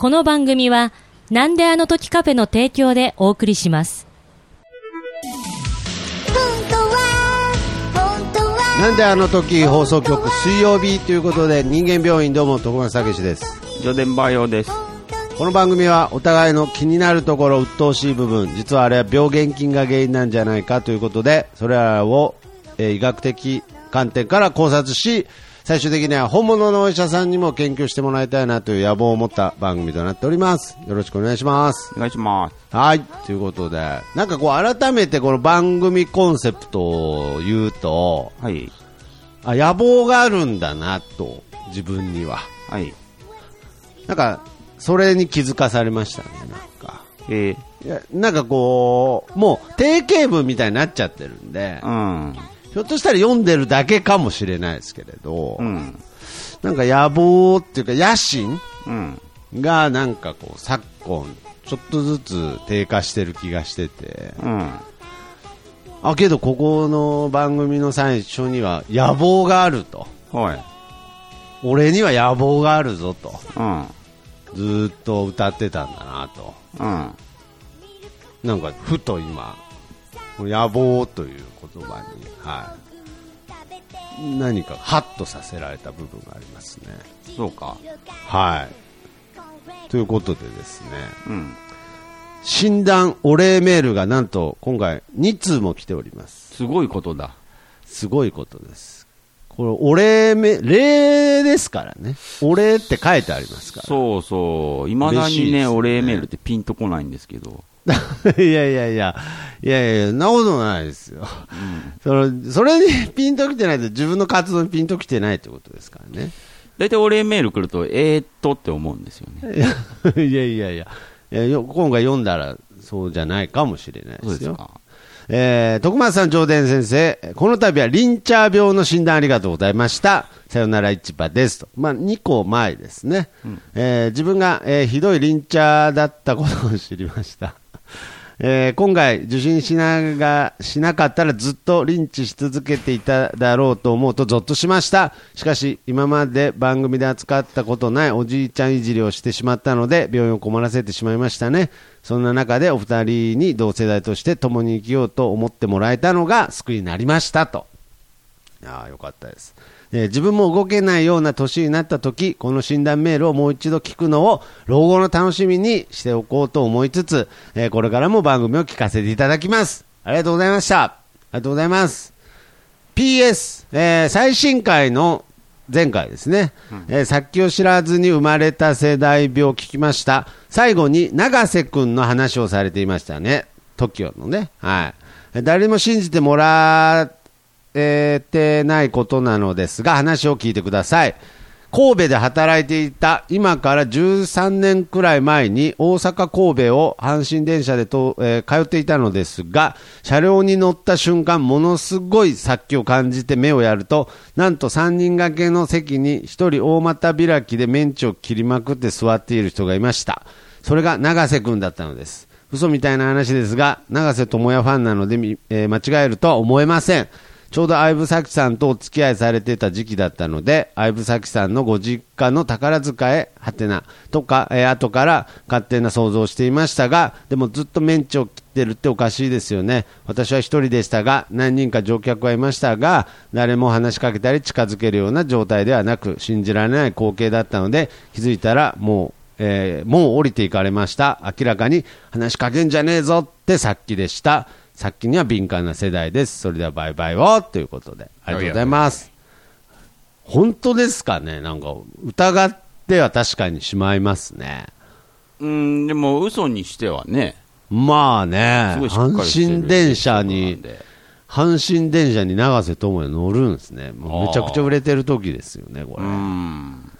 この番組は、なんであの時カフェの提供でお送りします。なんであの時放送局水曜日ということで人間病院どうも徳松武史ですジョデンバイオです。この番組はお互いの気になるところ鬱陶しい部分実はあれは病原菌が原因なんじゃないかということでそれらを、えー医学的観点から考察し最終的には本物のお医者さんにも研究してもらいたいなという野望を持った番組となっておりますよろしくお願いしますお願いします。はい。ということで、なんかこう改めてこの番組コンセプトを言うと、はい。あ、野望があるんだなと、自分には。はい。なんか、それに気づかされましたね、なんか。えいや、なんかこう、もう定型文みたいになっちゃってるんでー、、うん。ひょっとしたら読んでるだけかもしれないですけれど、うん。なんか野望っていうか野心うん。がなんかこう昨今、ちょっとずつ低下してる気がしてて、うん。あ、けどここの番組の最初には野望があると。はい。俺には野望があるぞと。うん。ずーっと歌ってたんだなと。うん。なんか、ふと今、野望という言葉に、はい。何かハッとさせられた部分がありますね。そうか。はい。ということでですね、うん。診断お礼メールがなんと今回2通も来ております。すごいことだ。すごいことです。これ、お礼メ、礼ですからね。お礼って書いてありますから。そうそう。いまだにね、ねお礼メールってピンとこないんですけど。いやいやいや、いやいや、そんなことないですよ。それそれにピンときてないと自分の活動にピンときてないってことですからね。大体お礼メール来ると、えーっとって思うんですよね。いやいやいやいやよ、今回読んだらそうじゃないかもしれないですすか。えー、徳松さん、上田先生、この度はリンチャー病の診断ありがとうございました。さよなら市場ですと。まあ、2個前ですね。えー自分が、えーひどいリンチャーだったことを知りました。えー今回受診しながしなかったらずっとリンチし続けていただろうと思うとゾッとしました。しかし今まで番組で扱ったことないおじいちゃんいじりをしてしまったので病院を困らせてしまいましたね。そんな中でお二人に同世代として共に生きようと思ってもらえたのが救いになりましたと。ああ、よかったです。えー自分も動けないような年になった時、この診断メールをもう一度聞くのを老後の楽しみにしておこうと思いつつ、えーこれからも番組を聞かせていただきます。ありがとうございました。ありがとうございます。PS、えー最新回の前回ですね、えー先を知らずに生まれた世代病を聞きました。最後に永瀬くんの話をされていましたね。TOKIO のね。はい。えー誰も信じてもらえてないことなのですが、話を聞いてください。神戸で働いていた今から13年くらい前に大阪神戸を阪神電車でと、えー通っていたのですが車両に乗った瞬間ものすごい殺気を感じて目をやるとなんと3人掛けの席に1人大股開きでメンチを切りまくって座っている人がいました。それが永瀬君だったのです。嘘みたいな話ですが永瀬智也ファンなので、えー間違えるとは思えません。ちょうど相武咲さんとお付き合いされてた時期だったので、相武咲さんのご実家の宝塚へ、はてな、とか、えー後から勝手な想像をしていましたが、でもずっとメンチを切ってるっておかしいですよね。私は一人でしたが、何人か乗客はいましたが、誰も話しかけたり近づけるような状態ではなく、信じられない光景だったので、気づいたらもう、えーもう降りていかれました。明らかに話しかけんじゃねえぞってさっきでした。さっきには敏感な世代です。それではバイバイをということで。ありがとうございます。本当ですかね？なんか疑っては確かにしまいますね。うん、でも嘘にしてはね、まあね阪神電車なに阪神電車に永瀬智也乗るんですね。もうめちゃくちゃ売れてる時ですよね、これ。う乗ん。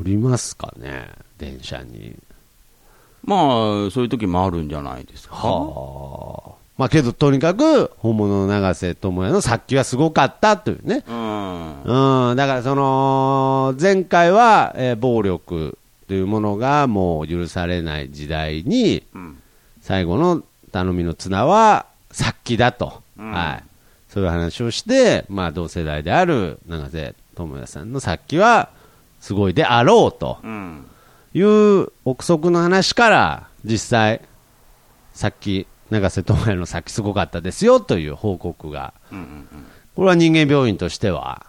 りますかね？電車に。まあ、そういう時もあるんじゃないですか？はあ。まあけど、とにかく、本物の永瀬智也の殺気はすごかったというね。うん。うん、だからその、前回は、えー暴力というものがもう許されない時代に、うん。最後の頼みの綱は殺気だと、うんはい。そういう話をして、まあ同世代である永瀬智也さんの殺気はすごいであろうとうん。いう憶測の話から、実際、さっき、永瀬智也の先すごかったですよという報告が、これは人間病院としては、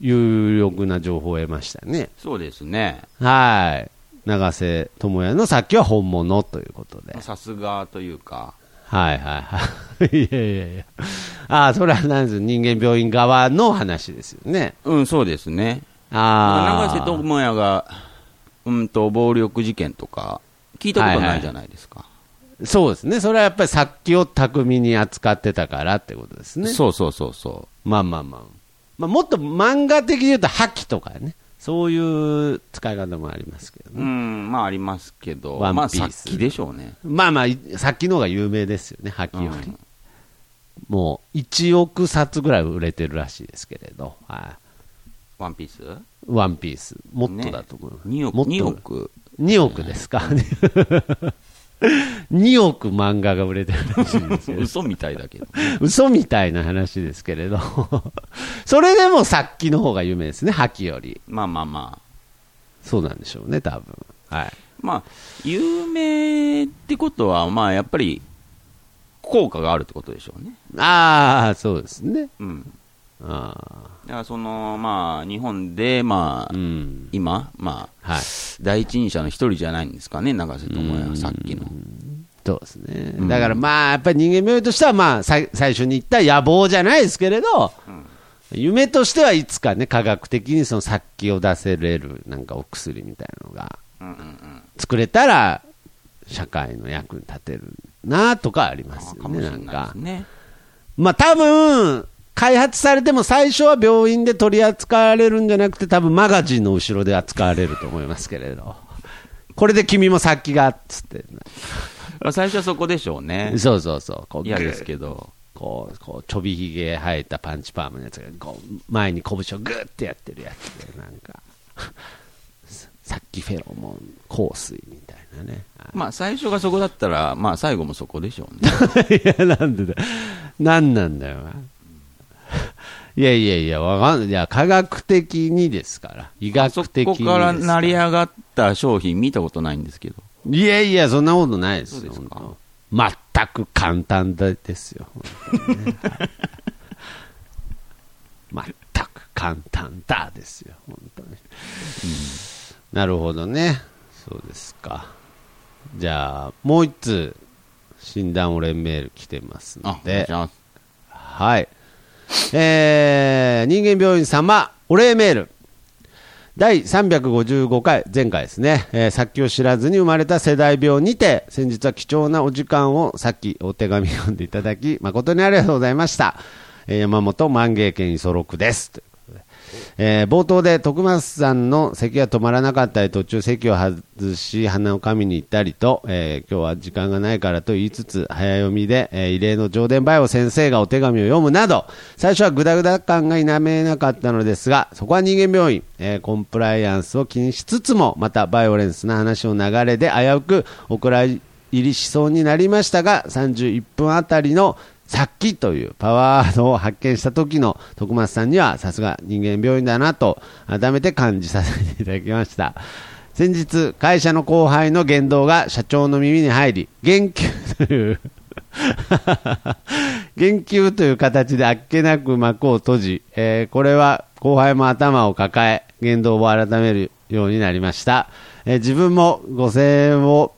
有力な情報を得ましたね。そうですね。はい。永瀬智也のさっきは本物ということで。さすがというか、はいはいはい。いやいやいや。ああ、それはなんです人間病院側の話ですよね。うん、そうですね。ああ。永瀬智也が、うんと、暴力事件とか、聞いたことないじゃないですか。そうですね。それはやっぱり殺気を巧みに扱ってたからってことですね。そうそうそうそまあまあまあ。まあ、もっと漫画的に言うと覇気とかね。そういう使い方もありますけどう。うね。ん、まあありますけど、ワンまあピースさっきでしょうね。まあまあ、いさっきの方が有名ですよね、覇気より。もう1億冊ぐらい売れてるらしいですけれど。はい。ワンピースワンピース。もっとだと思う。2億もっと2億？2億ですか。2億漫画が売れてるらしいんですよ。嘘みたいだけど。嘘みたいな話ですけれど。それでもさっきの方が有名ですね、覇気より。まあまあまあ。そうなんでしょうね、多分。はい。まあ、有名ってことは、まあやっぱり、効果があるってことでしょうね。ああ、そうですね。うん。あだからその、まあ、日本で、まあ、あ。うん。今、まあ、はい。第一人者の一人じゃないんですかね、永瀬智也はさっきの。そうですね。うんだからまあ、やっぱり人間病院としては、まあ、最初に言った野望じゃないですけれど、夢としてはいつかね、科学的にその殺気を出せれる、なんかお薬みたいなのがうんうんうん作れたら、社会の役に立てるなとかありますよね、なんか。まあ多分、開発されても最初は病院で取り扱われるんじゃなくて、多分マガジンの後ろで扱われると思いますけれど。これで君も殺気がっつって。最初はそこでしょうね。そうそうそう。こう嫌ですけど。こう、こう、ちょびひげ生えたパンチパーマのやつが、こう、前に拳をグッてやってるやつで、なんか、さっきフェロモン香水みたいなね。まあ、最初がそこだったら、まあ、最後もそこでしょうね。いや、なんでだ。なんなんだよ。いやいやいや、わかんない。いや、科学的にですから。医学そ的にですこから成り上がった商品見たことないんですけど。いやいや、そんなことないですよ。全く簡単ですよ。ね全く簡単だですよ。本当に。なるほどね。そうですか。じゃあ、もう一通、診断お礼メール来てますあの、ではい。えー、人間病院様、お礼メール。第355回、前回ですね、えー、先を知らずに生まれた世代病にて、先日は貴重なお時間をさっきお手紙読んでいただき、誠にありがとうございました。え山本万芸県磯六です。というえー冒頭で徳松さんの咳が止まらなかったり、途中席を外し、鼻をかみに行ったりと、えー今日は時間がないからと言いつつ、早読みで、えー異例の上伝バイオ先生がお手紙を読むなど、最初はグダグダ感が否めなかったのですが、そこは人間病院、えーコンプライアンスを気にしつつも、またバイオレンスな話の流れで危うくお蔵入りしそうになりましたが、31分あたりのさっきというパワードを発見した時の徳松さんにはさすが人間病院だなと改めて感じさせていただきました。先日、会社の後輩の言動が社長の耳に入り、言及という 言及という形であっけなく幕を閉じ、えーこれは後輩も頭を抱え、言動を改めるようになりました。えー自分もご声援を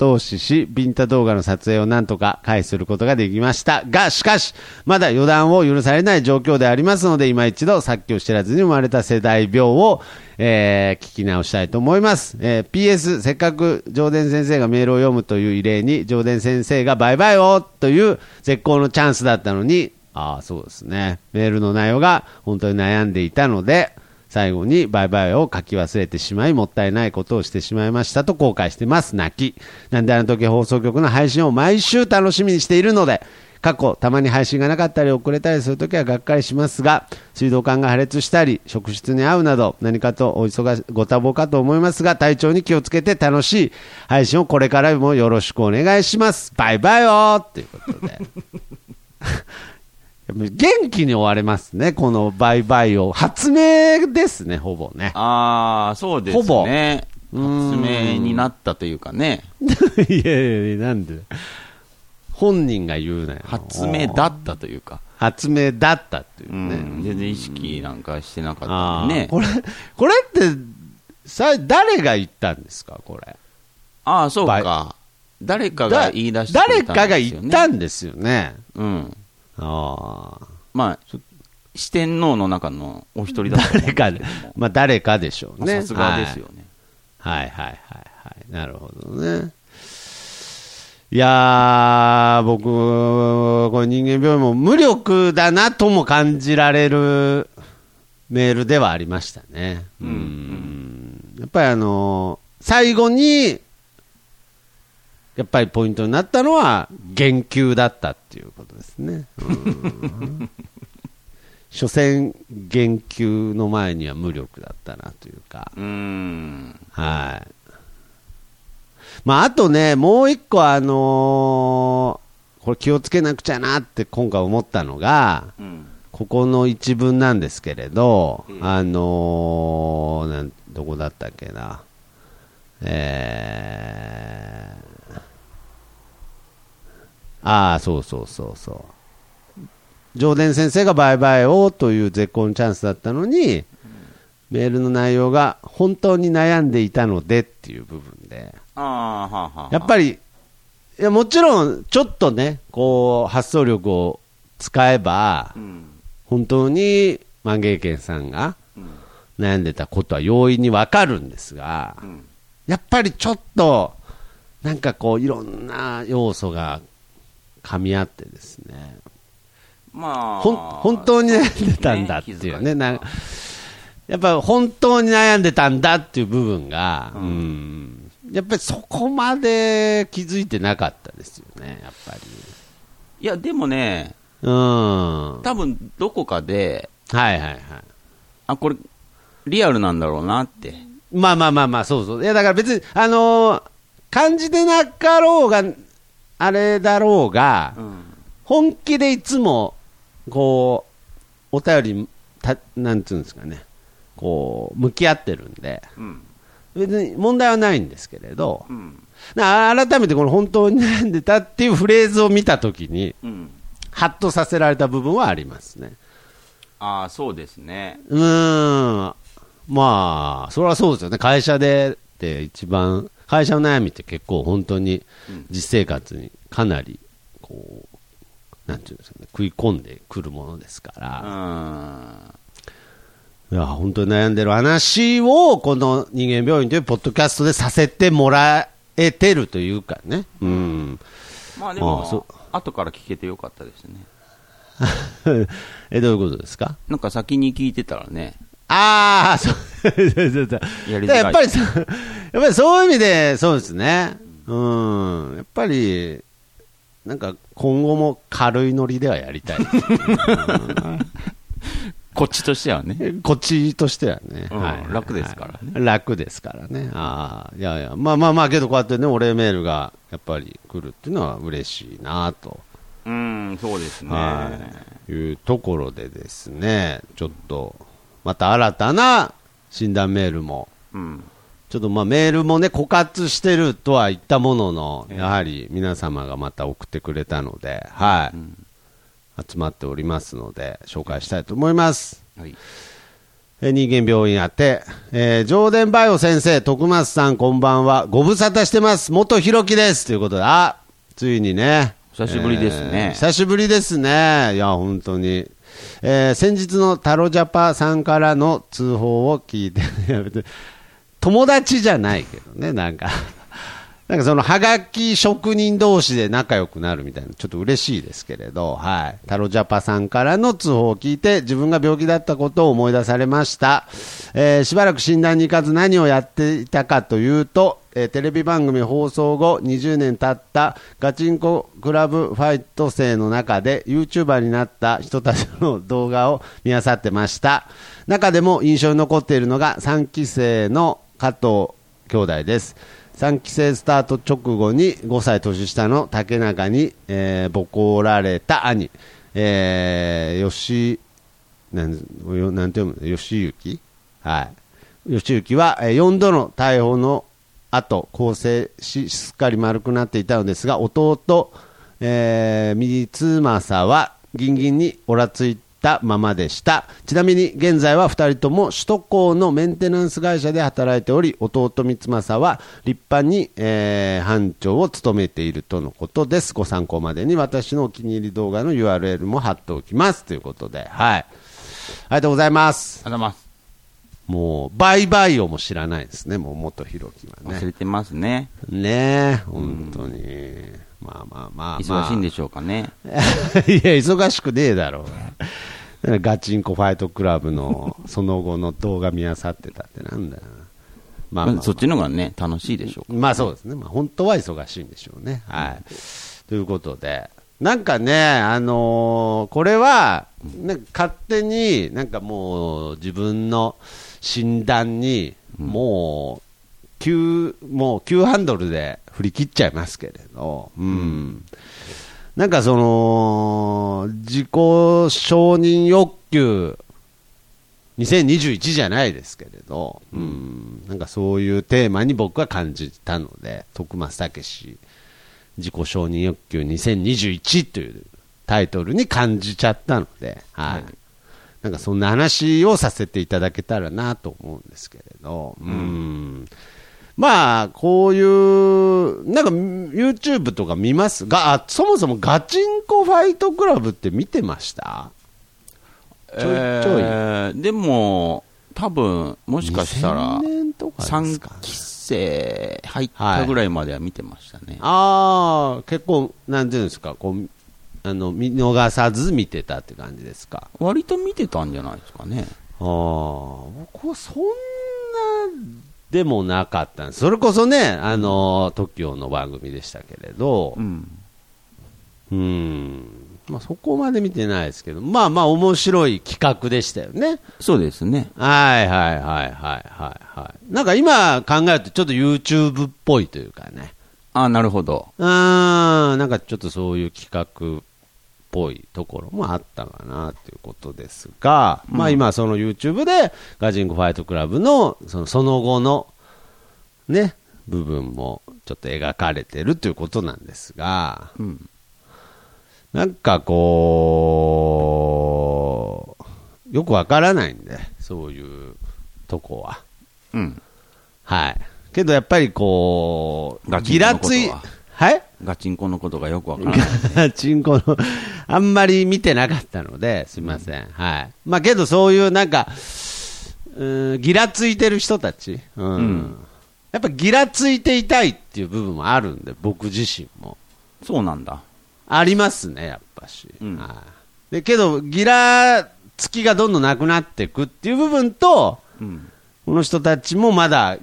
投資し、ビンタ動画の撮影をなんとか回避することができました。が、しかし、まだ予断を許されない状況でありますので、今一度、さっきを知らずに生まれた世代病を、えー聞き直したいと思います。えー PS、せっかく上田先生がメールを読むという異例に、上田先生がバイバイをという絶好のチャンスだったのに、ああ、そうですね。メールの内容が本当に悩んでいたので、最後にバイバイを書き忘れてしまい、もったいないことをしてしまいましたと後悔してます。泣き。なんであの時放送局の配信を毎週楽しみにしているので、過去、たまに配信がなかったり遅れたりするときはがっかりしますが、水道管が破裂したり、職質に合うなど、何かとお忙し、ご多忙かと思いますが、体調に気をつけて楽しい配信をこれからもよろしくお願いします。バイバイよーっていうことで。元気に終われますね、このバイバイを。発明ですね、ほぼね。ああ、そうですほぼね。発明になったというかね、いやいや、なんで。本人が言うなよ。発明だったというか、発明だったっていううね。ん、全然意識なんかしてなかったね。これ、これって、さ、誰が言ったんですか、これ？ああ、そうか。誰かが言い出したんですよ、ね、誰かが言ったんですよね。うん。ああ。まあ、四天王の中のお一人だ誰かでまあ誰かでしょうね。まあさすがですよね。はい。はいはいはいはい。なるほどね。いやー、僕、これ人間病院も無力だなとも感じられるメールではありましたね。うんんやっぱりあのー最後に、やっぱりポイントになったのは、言及だったっていうことですね。うん所詮、言及の前には無力だったなというか。うーん。はい。まあ、あとね、もう一個あのーこれ気をつけなくちゃなって今回思ったのが、うん。ここの一文なんですけれど、ええあのーなん、どこだったっけな。えー、ああ、そうそうそうそう。上田先生がバイバイをという絶好のチャンスだったのに、メールの内容が本当に悩んでいたのでっていう部分で、ああ、はあ、はあ。やっぱり、いやもちろんちょっとね、こう発想力を使えばう、ん。本当に万芸軒さんがうん。悩んでたことは容易にわかるんですがう、ん。やっぱりちょっと、なんかこう、いろんな要素が噛み合ってですね、まあ、ほん本当に悩んでたんだっていうね、気遣いなんかやっぱ本当に悩んでたんだっていう部分が、ううんん、やっぱりそこまで気づいてなかったですよね、やっぱり。いや、でもね、うん。は多分どこかで、いはいはい。あ、これ、リアルなんだろうなって。まあまあまあまあ、そうそう。いや、だから別に、あのー感じてなかろうが、あれだろうが、ん。本気でいつも、こう、お便り、たなんていうんですかね、こう、向き合ってるんで、うん。別に問題はないんですけれど、うん。な改めてこの本当に悩んでたっていうフレーズを見たときに、うん。ハッとさせられた部分はありますね。ああ、そうですね。うーん、まあ、それはそうですよね、会社でって一番、会社の悩みって結構本当にうん実生活にかなり、こう、なんていうんですかね、食い込んでくるものですかうら、ん。いや、本当に悩んでる話を、この人間病院というポッドキャストでさせてもらえてるというかね、うん。まあでああ後から聞けてよかったですね。え、どういうことですか？なんか先に聞いてたらね、ああ、そう、そうそうそうややっぱりそう、やっぱりそういう意味で、そうですね。うん。やっぱり、なんか今後も軽いノリではやりたい。こっちとしてはね。こっちとしてはね。うんはい楽ですからね楽ですからね。ああ、いやいや、まあまあまあ、けどこうやってね、お礼メールがやっぱり来るっていうのは嬉しいなと。うん、そうですね。はい、いうところでですね、ちょっと、また新たな診断メールも、うん。ちょっとまあメールもね、枯渇してるとは言ったものの、ええやはり皆様がまた送ってくれたので、はい、うん集まっておりますので、紹介したいと思います。はい。えー人間病院宛て、えー、上田バイオ先生、徳松さん、こんばんは。ご無沙汰してます。元弘樹です。ということで、あ、ついにね。久しぶりですねえー久しぶりですね。いや、本当に。えー先日のタロジャパさんからの通報を聞いて、友達じゃないけどね、なんか。なんかそのハガキ職人同士で仲良くなるみたいな、ちょっと嬉しいですけれど、はい。タロジャパさんからの通報を聞いて、自分が病気だったことを思い出されました。えーしばらく診断に行かず何をやっていたかというと、えーテレビ番組放送後20年経ったガチンコクラブファイト生の中で YouTuber になった人たちの動画を見漁ってました。中でも印象に残っているのが3期生の加藤兄弟です。3期生スタート直後に5歳年下の竹中に、えーボコられた兄、えー、吉、なんなんて読むの？吉行はい。義行は、えー4度の逮捕の後、更生し、すっかり丸くなっていたのですが、弟、えー、三正は、ギンギンにおらついたままでした。ちなみに、現在は2人とも首都高のメンテナンス会社で働いており、弟三正は立派に、えー班長を務めているとのことです。ご参考までに私のお気に入り動画の URL も貼っておきます。ということで、はい。ありがとうございます。ありがとうございます。もう、バイバイをも知らないですね、もう元弘樹はね。忘れてますね。ねえ、本当に。まあまあまあ、まあ。忙しいんでしょうかね。いや、忙しくねえだろう。ガチンコファイトクラブのその後の動画見あさってたってなんだよ。まあまあ、そっちの方がね、楽しいでしょうか。まあそうですね。まあ本当は忙しいんでしょうね。はい。ということで、なんかね、あのーこれは、なんか勝手になんかもう自分の診断に、もう、急、もう急ハンドルで振り切っちゃいますけれど、うん。なんかその、自己承認欲求、2021じゃないですけれど、うん、なんかそういうテーマに僕は感じたので、徳松武史自己承認欲求2021というタイトルに感じちゃったので、はい。なんかそんな話をさせていただけたらなと思うんですけれど、うん。まあ、こういう、なんか YouTube とか見ます？が、あそもそもガチンコファイトクラブって見てました？ちょいちょい。えーでも、多分もしかしたら2000、年とかです3かね。期生入ったぐらいまでは見てましたね。ああ、結構、なんていうんですか、こう、あの、見逃さず見てたって感じですか？割と見てたんじゃないですかね。ああ、僕はそんなでもなかったんです。それこそね、あの、TOKIO の番組でしたけれどう、ん。うん、まあそこまで見てないですけど、まあまあ面白い企画でしたよね。そうですね。はいはいはいはいはいはい。なんか今考えるとちょっと YouTube っぽいというかね。あなるほど。うーん、なんかちょっとそういう企画っぽいところもあったかなということですが、まあ今その YouTube でガジンコファイトクラブのそのその後のね、部分もちょっと描かれてるということなんですが、うん。なんかこう、よくわからないんで、そういうとこは。うん。はい。けどやっぱりこう、ギラつい、はい？ガチンコのことがよくわからない。ガチンコの、あんまり見てなかったので、すみません。はい。まあけどそういうなんか、うーん、ギラついてる人たち、うん。うんやっぱギラついていたいっていう部分もあるんで、僕自身も。そうなんだ。ありますね、やっぱし。うんはい。で、けど、ギラつきがどんどんなくなっていくっていう部分と、うん。この人たちもまだ、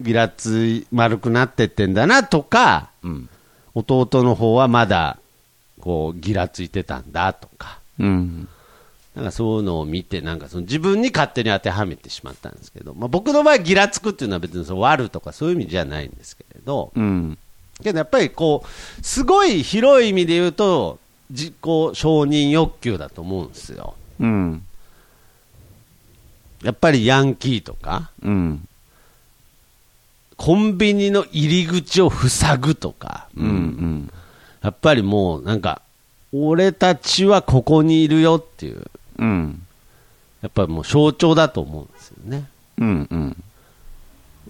ギラつい、丸くなってってんだなとか、うん。弟の方はまだ、こう、ギラついてたんだとか、うん。なんかそういうのを見て、なんかその自分に勝手に当てはめてしまったんですけど、まあ、僕の場合、ギラつくっていうのは別にそう悪とかそういう意味じゃないんですけれど、うん。けどやっぱりこう、すごい広い意味で言うと、自己承認欲求だと思うんですよ。うん。やっぱりヤンキーとか、うん。コンビニの入り口を塞ぐとか、うん。うん。やっぱりもうなんか、俺たちはここにいるよっていう、うん。やっぱりもう象徴だと思うんですよね。うん。うん。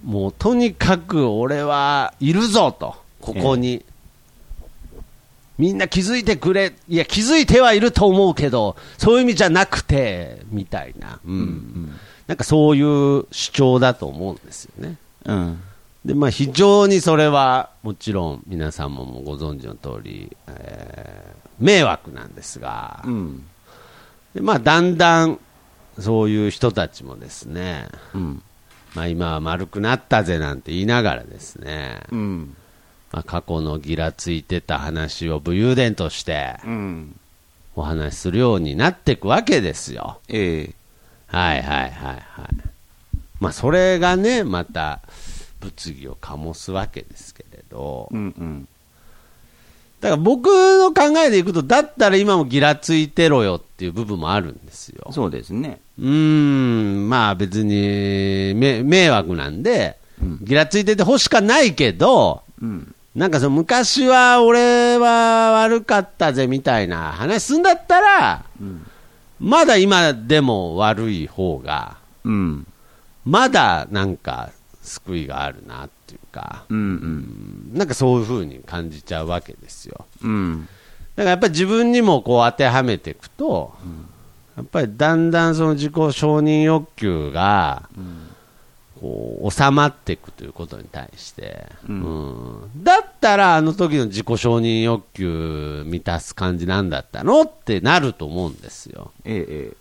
もうとにかく俺はいるぞと、ここに。みんな気づいてくれ、いや、気づいてはいると思うけど、そういう意味じゃなくて、みたいな、うんなんかそういう主張だと思うんですよね。うん。で、まあ、非常にそれは、もちろん皆さんもご存知の通り、えー迷惑なんですが、うん。でまあ、だんだんそういう人たちもですね、うん。まあ、今は丸くなったぜなんて言いながらですね、うん。まあ、過去のギラついてた話を武勇伝としてうん。お話しするようになっていくわけですよ。ええ。はいはいはいはい。まあ、それがね、また物議を醸すわけですけれど、うん。うん。だから僕の考えでいくと、だったら今もギラついてろよっていう部分もあるんですよ。そうですね。うーん、まあ別にめ迷惑なんで、ギラついてて欲しかないけど、うん。なんかその昔は俺は悪かったぜみたいな話すんだったら、まだ今でも悪い方が、うん。まだなんか救いがあるなっていうか、うんうん。なんかそういう風に感じちゃうわけですよ。うん。だからやっぱり自分にもこう当てはめていくと、やっぱりだんだんその自己承認欲求が、こう収まっていくということに対して、うんだったらあの時の自己承認欲求満たす感じなんだったのってなると思うんですよ。ええ、ええ。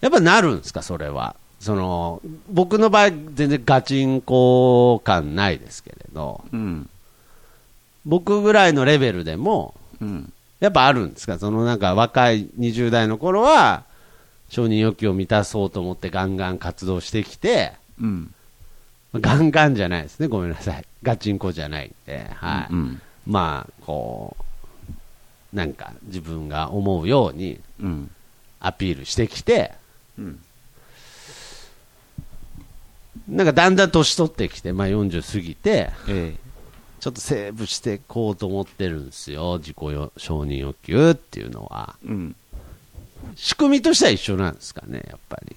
やっぱなるんですか、それは。その僕の場合、全然ガチンコ感ないですけれど、うん。僕ぐらいのレベルでも、うん。やっぱあるんですか、そのなんか若い20代の頃は、承認欲求を満たそうと思ってガンガン活動してきて、うん。ガンガンじゃないですね、ごめんなさい、ガチンコじゃないんで、はいうん。まあ、こう、なんか自分が思うようにうん。アピールしてきて、うん。なんかだんだん年取ってきて、まあ、40過ぎて、ええ。ちょっとセーブしていこうと思ってるんですよ、自己承認欲求っていうのは。うん。仕組みとしては一緒なんですかね、やっぱり。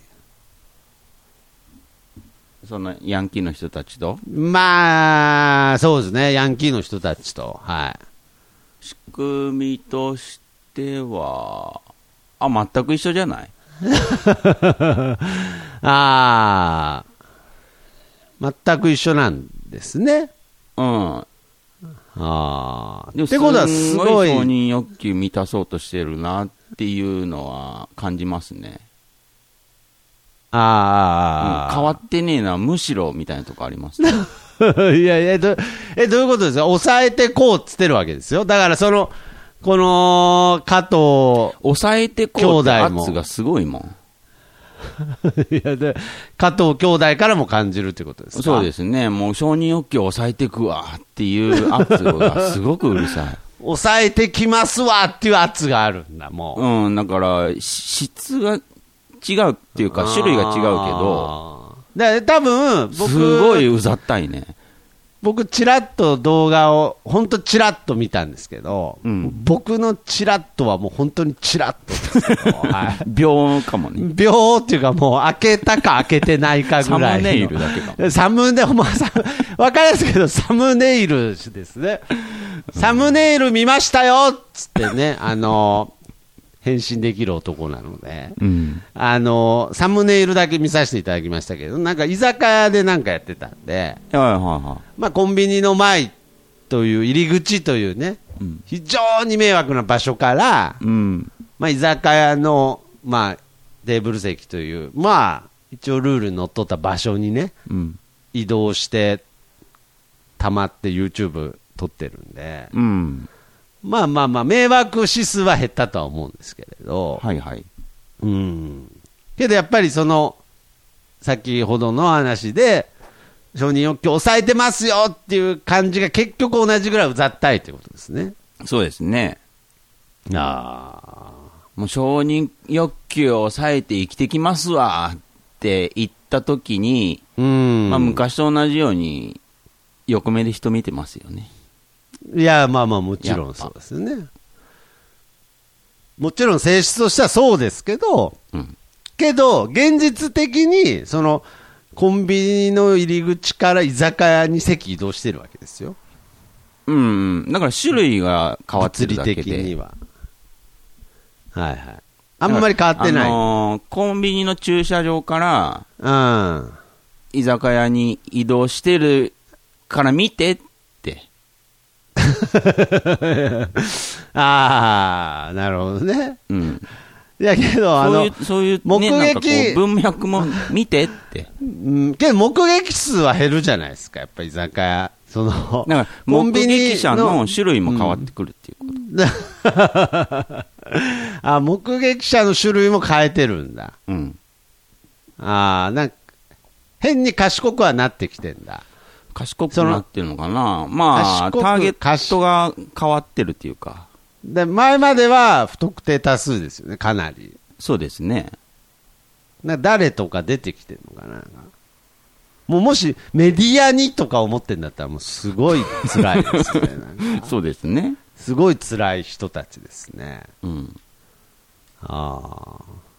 そのヤンキーの人たちと？まあ、そうですね、ヤンキーの人たちと、はい。仕組みとしては、あ、全く一緒じゃない？ああ、全く一緒なんですね。うん。ああ。ってことはすごい、承認欲求満たそうとしてるなっていうのは感じますね。ああ、うん変わってねえな、むしろみたいなとこあります、ね。いやいやど、え、どういうことですか？抑えてこうっつってるわけですよ。だからその、この、加藤、抑えてこうって圧がすごいもん。いやで、加藤兄弟からも感じるってことですか？そうですすね。もう承認欲求を抑えていくわっていう圧がすごくうるさい。抑えてきますわっていう圧があるんだ、もう。うん、だから、し質が違うっていうか、種類が違うけど、あー。だから多分、僕、すごいうざったいね。僕、ちらっと動画を、本当ちらっと見たんですけど、うん僕のちらっとはもう本当にちらっとはい。秒かもね。秒っていうかもう開けたか開けてないかぐらいの。サムネイルだけかも。サムネ、まあ、さわかりやすいけど、サムネイルですね。サムネイル見ましたよっつってね、あの、返信できる男なので、うん。あの、サムネイルだけ見させていただきましたけど、なんか居酒屋でなんかやってたんで、はいはいはまあコンビニの前という入り口というね、い。うん。非常に迷惑な場所から、うん。まあ居酒屋の、まあテーブル席という、まあ一応ルールにのっとった場所にね、うん。移動して、溜まって YouTube 撮ってるんで、うん。まあまあまあ、迷惑指数は減ったとは思うんですけれど、はいはい。うん。けどやっぱりその、先ほどの話で、承認欲求抑えてますよっていう感じが結局同じぐらいうざったいということですね。そうですね。あもう承認欲求を抑えて生きてきますわって言ったときに、あ。うん。まあ昔と同じように横目で人見てますよね。いや、まあまあもちろんそうですよね。もちろん性質としてはそうですけど、うん。けど、現実的に、その、コンビニの入り口から居酒屋に席移動してるわけですよ。うん、うん。だから種類が変わってるだけで。的には。はいはい。あんまり変わってない。あのーコンビニの駐車場からうん。居酒屋に移動してるから見てって。ああ、なるほどね。うん。いやけど、あのそういう、、目撃う文脈も見てって。うん、けど目撃数は減るじゃないですか、やっぱり居酒屋。その、だから、コンビ目ニ撃者の種類も変わってくるっていうこと。あ、目撃者の種類も変えてるんだ。うん。ああ、なんか、変に賢くはなってきてんだ。賢くなってるのかなまあ、ターゲットが変わってるっていうか。で前までは不特定多数ですよね、かなり。そうですね。な誰とか出てきてるのかなもうもしメディアにとか思ってんだったら、もうすごい辛いですね。そうですね。すごい辛い人たちですね。うん。ああ。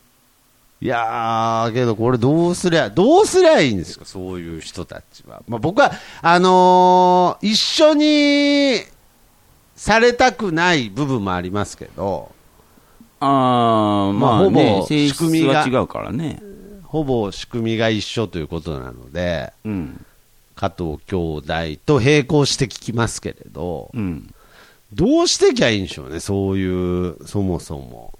いやー、けどこれどうすりゃ、どうすりゃいいんですか、そういう人たちは。まあ、僕は、あのー、一緒にされたくない部分もありますけど、あー、まあ、まあ、ほぼ仕組みが、違うからね。ほぼ仕組みが一緒ということなので、うん、加藤兄弟と並行して聞きますけれど、うん、どうしてきゃいいんでしょうね、そういう、そもそも。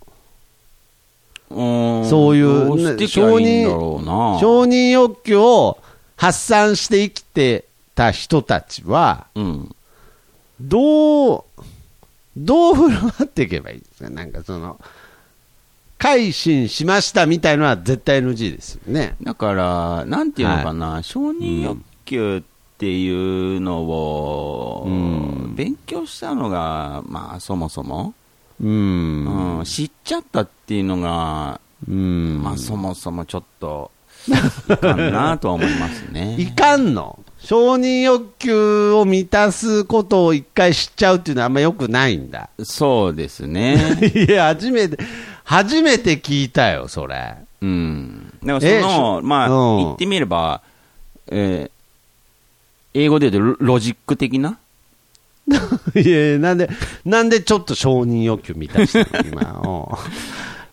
そういう、承認、承認欲求を発散して生きてた人たちは、どう、どう振る舞っていけばいいですか？なんかその、改心しましたみたいのは絶対 NG ですよね。だから、なんていうのかな、承認欲求っていうのを、勉強したのが、まあ、そもそも、うん、うん、知っちゃったっていうのが、うんまあ、そもそもちょっと、いかんなとは思いますね。いかんの？承認欲求を満たすことを一回知っちゃうっていうのはあんまよくないんだ。そうですね。いや、初めて、初めて聞いたよ、それ。うん。でもその、まあ、うん、言ってみれば、えー、英語で言うとロジック的な？いやいや、なんで、なんでちょっと承認欲求満たしたの、今。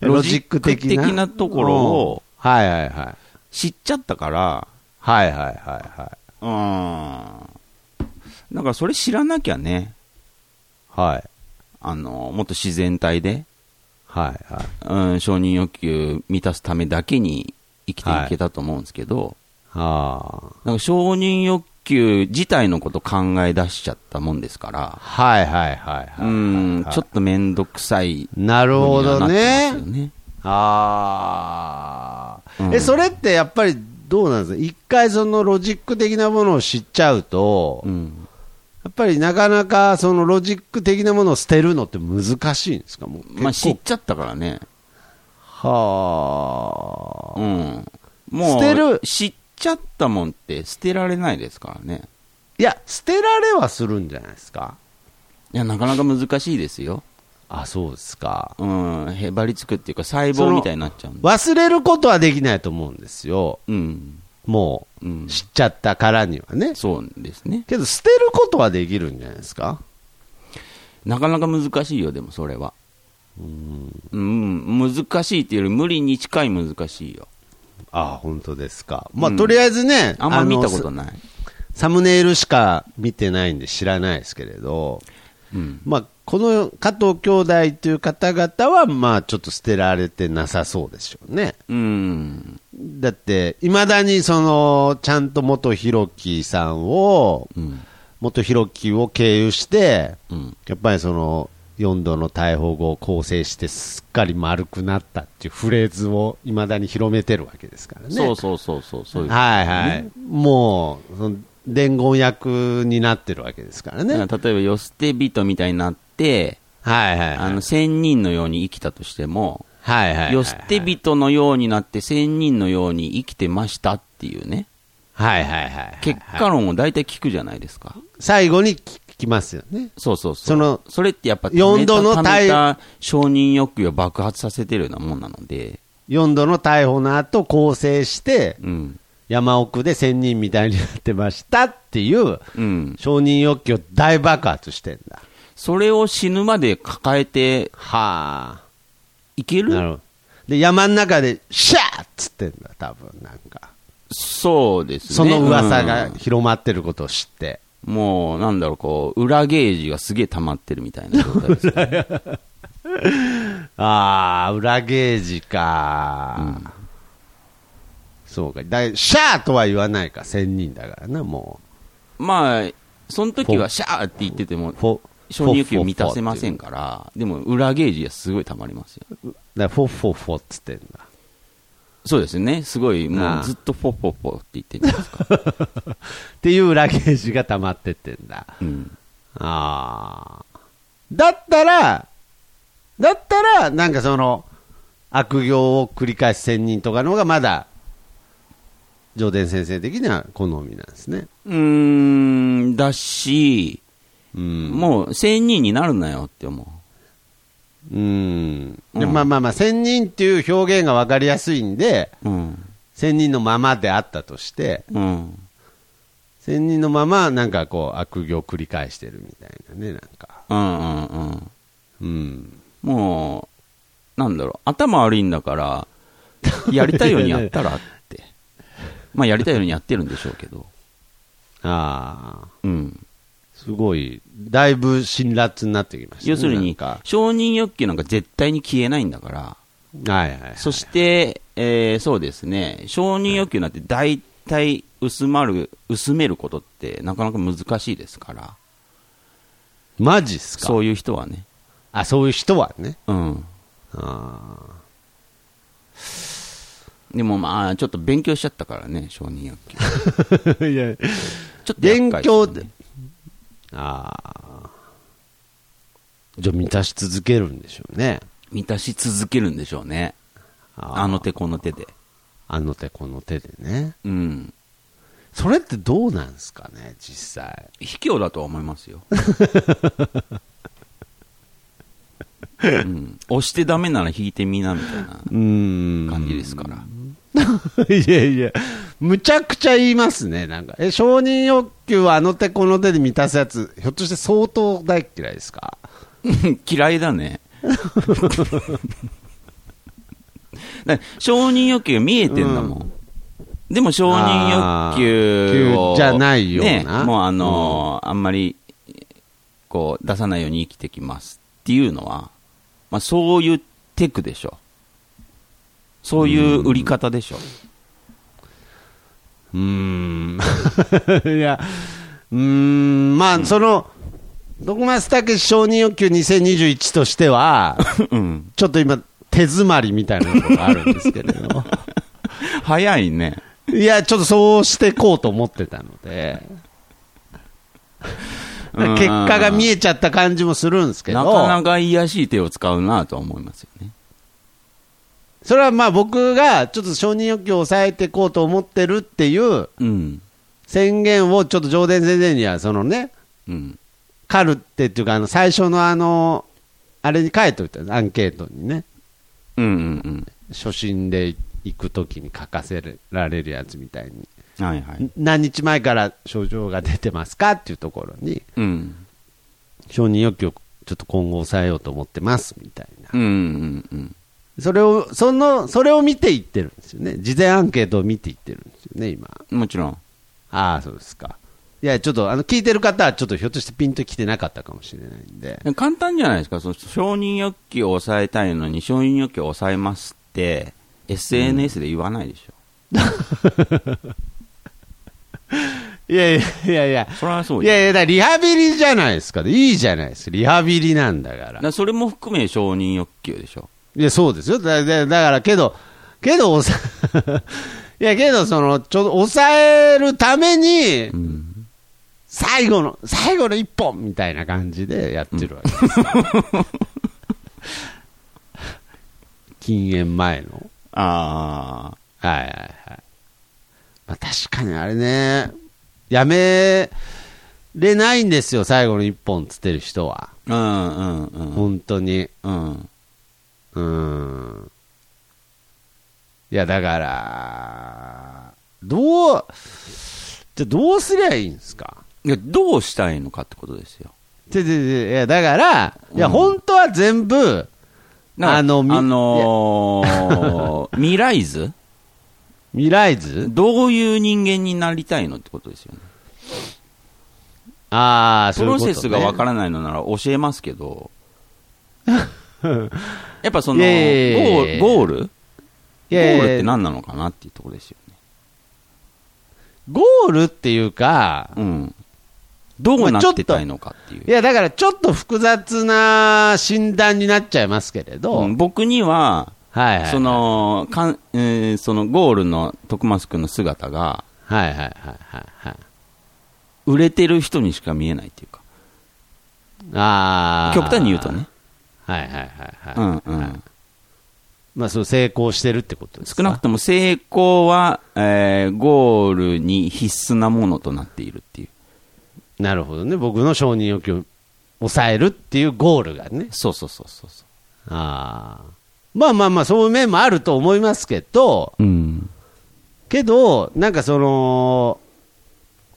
ロジック的な？的なところを、はいはいはい。知っちゃったから、はいはいはいはい。うん。だからそれ知らなきゃね、はい。あの、もっと自然体で、はいはい。うん、承認欲求満たすためだけに生きていけたと思うんですけど、はい、ああ。なんか承認欲球自体のこと考え出しちゃったもんですから、はいはいはい、うんちょっと面倒くさい、なるほどね。ああ、うん、それってやっぱりどうなんですか、一回そのロジック的なものを知っちゃうと、うん、やっぱりなかなかそのロジック的なものを捨てるのって難しいんですか、もうまあ、知っちゃったからね。はあ、うん、もう知てる知っちゃったもんって捨てられないですからね。いや、捨てられはするんじゃないですか。いや、なかなか難しいですよ。あ、そうですか。うん、へばりつくっていうか、細胞みたいになっちゃうんで忘れることはできないと思うんですよ。うん。もう、うん、知っちゃったからにはね。そうですね。けど、捨てることはできるんじゃないですか。なかなか難しいよ、でもそれは。うん、うん、難しいっていうより無理に近い難しいよ。ああ、本当ですか。まあ、うんとりあえずね、あんま見たことない。サムネイルしか見てないんで知らないですけれど、うんまあ、この加藤兄弟という方々は、まあ、ちょっと捨てられてなさそうでしょうね。うん、だって、いまだにその、ちゃんと元弘樹さんを、うん元弘樹を経由して、うんやっぱりその、4度の大砲後構成してすっかり丸くなったっていうフレーズをいまだに広めてるわけですからね。そうそうそうそうそういう、はいはい。もう、その伝言役になってるわけですからね。ら例えば、よ捨て人みたいになって、はいはい、はい、あの、仙人のように生きたとしても、はいはいはいはい、よ捨て人のようになって仙人のように生きてましたっていうね。はいはいはい、結果論を大体聞くじゃないですか。最後にきますよね。そうそうそう。その、それってやっぱ、4度の逮捕。承認欲求を爆発させてるようなもんなので。4度の逮捕の後、更生して、うん、山奥で仙人みたいになってましたっていう、うん、承認欲求を大爆発してんだ。それを死ぬまで抱えて、はあ。いける？なるで、山の中で、シャーっつってんだ、多分なんか。そうですね。その噂が広まってることを知って。もう、なんだろう、こう、裏ゲージがすげえ溜まってるみたいな状態です、ね、ああ、裏ゲージか、うん、そうか。だシャーとは言わないか、1000人だからな、もう。まあ、その時はシャーって言ってても、承認欲求を満たせませんから、でも裏ゲージはすごい溜まりますよ。だから、フォッフォッフォつってんだ。そうですね。すごい、もうずっとポッポッポって言ってるじゃないですか。っていうラゲージが溜まってってんだ。うん。ああ。だったら、だったら、なんかその、悪行を繰り返す仙人とかの方がまだ、上田先生的には好みなんですね。うーん、だし、うん。もう、仙人になるなよって思うん。でうんまあまあまあ、仙人っていう表現が分かりやすいんで、う。うん。仙人のままであったとして、うん。仙人のまま、なんかこう、悪行を繰り返してるみたいなね、なんか。うんうんうん。うん。もう、なんだろう、頭悪いんだから、やりたいようにやったらって。まあ、やりたいようにやってるんでしょうけど。ああ。うん。すごい、だいぶ辛辣になってきましたね。要するに承認欲求なんか絶対に消えないんだから、はいはいはい。そして、えーそうですね、承認欲求なんて大体薄まる、薄めることってなかなか難しいですから、マジっすか？そういう人はね。あ、そういう人はね。うん。あでもまあ、ちょっと勉強しちゃったからね、承認欲求。ー いや、ちょっと厄勉介強ああ。じゃあ満たし続けるんでしょうね。満たし続けるんでしょうね。あの手この手で。あの手この手でね。うん。それってどうなんですかね、実際。卑怯だとは思いますよ。うん、押してダメなら引いてみなみたいな。感じですから。いやいや、むちゃくちゃ言いますね、なんか。え、承認欲求はあの手この手で満たすやつ、ひょっとして相当大嫌いですか？嫌いだね。だ承認欲求が見えてんだもん。でも承認欲求じゃないようなね、もうあのーあんまり、こう、出さないように生きてきますっていうのは、まあそういうテクでしょ。そういう売り方でしょ。うーん。いや、うーん、まあ、その、徳松武史承認欲求2021としては、うん。ちょっと今、手詰まりみたいなところがあるんですけれど。早いね。いや、ちょっとそうしていこうと思ってたので、うん結果が見えちゃった感じもするんですけど、なかなか癒やしい手を使うなとは思いますよね。それはまあ僕がちょっと承認欲求を抑えていこうと思ってるっていううん。宣言をちょっと上田先生には、そのね、うん。カルテっていうか、あの最初のあの、あれに書いておいたアンケートにね、うんうんうん。初診で行くときに書かせられるやつみたいに、はいはい。何日前から症状が出てますかっていうところに、うん。承認欲求をちょっと今後抑えようと思ってますみたいな。うんうんうん。それを、その、それを見ていってるんですよね。事前アンケートを見ていってるんですよね、今。もちろん。ああ、そうですか。いや、ちょっと、あの、聞いてる方は、ちょっとひょっとしてピンときてなかったかもしれないんで。簡単じゃないですか、その承認欲求を抑えたいのに、承認欲求を抑えますって、SNS で言わないでしょ。いやいやいやいや。それはそういやいや、リハビリじゃないですか。いいじゃないですか。リハビリなんだからだか。らそれも含め承認欲求でしょ。いや、そうですよ。だだだから、けど、けど、いや、けど、その、ちょっと抑えるためにう、ん。最後の、最後の一本みたいな感じでやってるわけですよ。禁煙前の。ああ。はいはいはい。まあ、確かにあれね、やめれないんですよ、最後の一本つってる人は。うんうんうん。本当に。うん。うーん。いや、だから、どう、じゃあどうすりゃいいんですか？いや、どうしたいのかってことですよ。でででいや、だから、いや、うん本当は全部、あのみあのー未来図？未来図？どういう人間になりたいのってことですよね。ああ。プロセスがわからないのなら教えますけど、やっぱその、ゴールゴールって何なのかなっていうところですよね。ゴールっていうか、うん。どうなってたいのかっていう。いや、だからちょっと複雑な診断になっちゃいますけれど、うん僕には、はいはい。そ、の、かん、えーそのゴールの徳松君の姿が、はいはいはいはいはい。売れてる人にしか見えないっていうか、ああ。極端に言うとね。。はいはいはいはい。うんうん。まあ、そう成功してるってことですか？少なくとも成功は、えーゴールに必須なものとなっているっていう。なるほどね。僕の承認欲求を抑えるっていうゴールがね。そうそうそうそうそああ。まあまあまあ、そういう面もあると思いますけど、う。うん。けど、なんかその、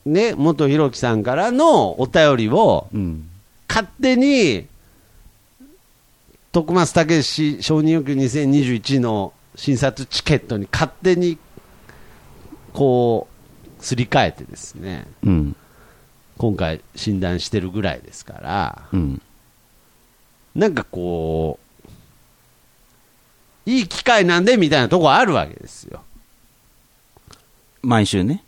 ね、元ひろきさんからのお便りを、うん。勝手に、徳松武史承認欲求2021の診察チケットに勝手に、こう、すり替えてですね、うん。今回診断してるぐらいですから、うん。なんかこう、いい機会なんでみたいなとこあるわけですよ。毎週ね。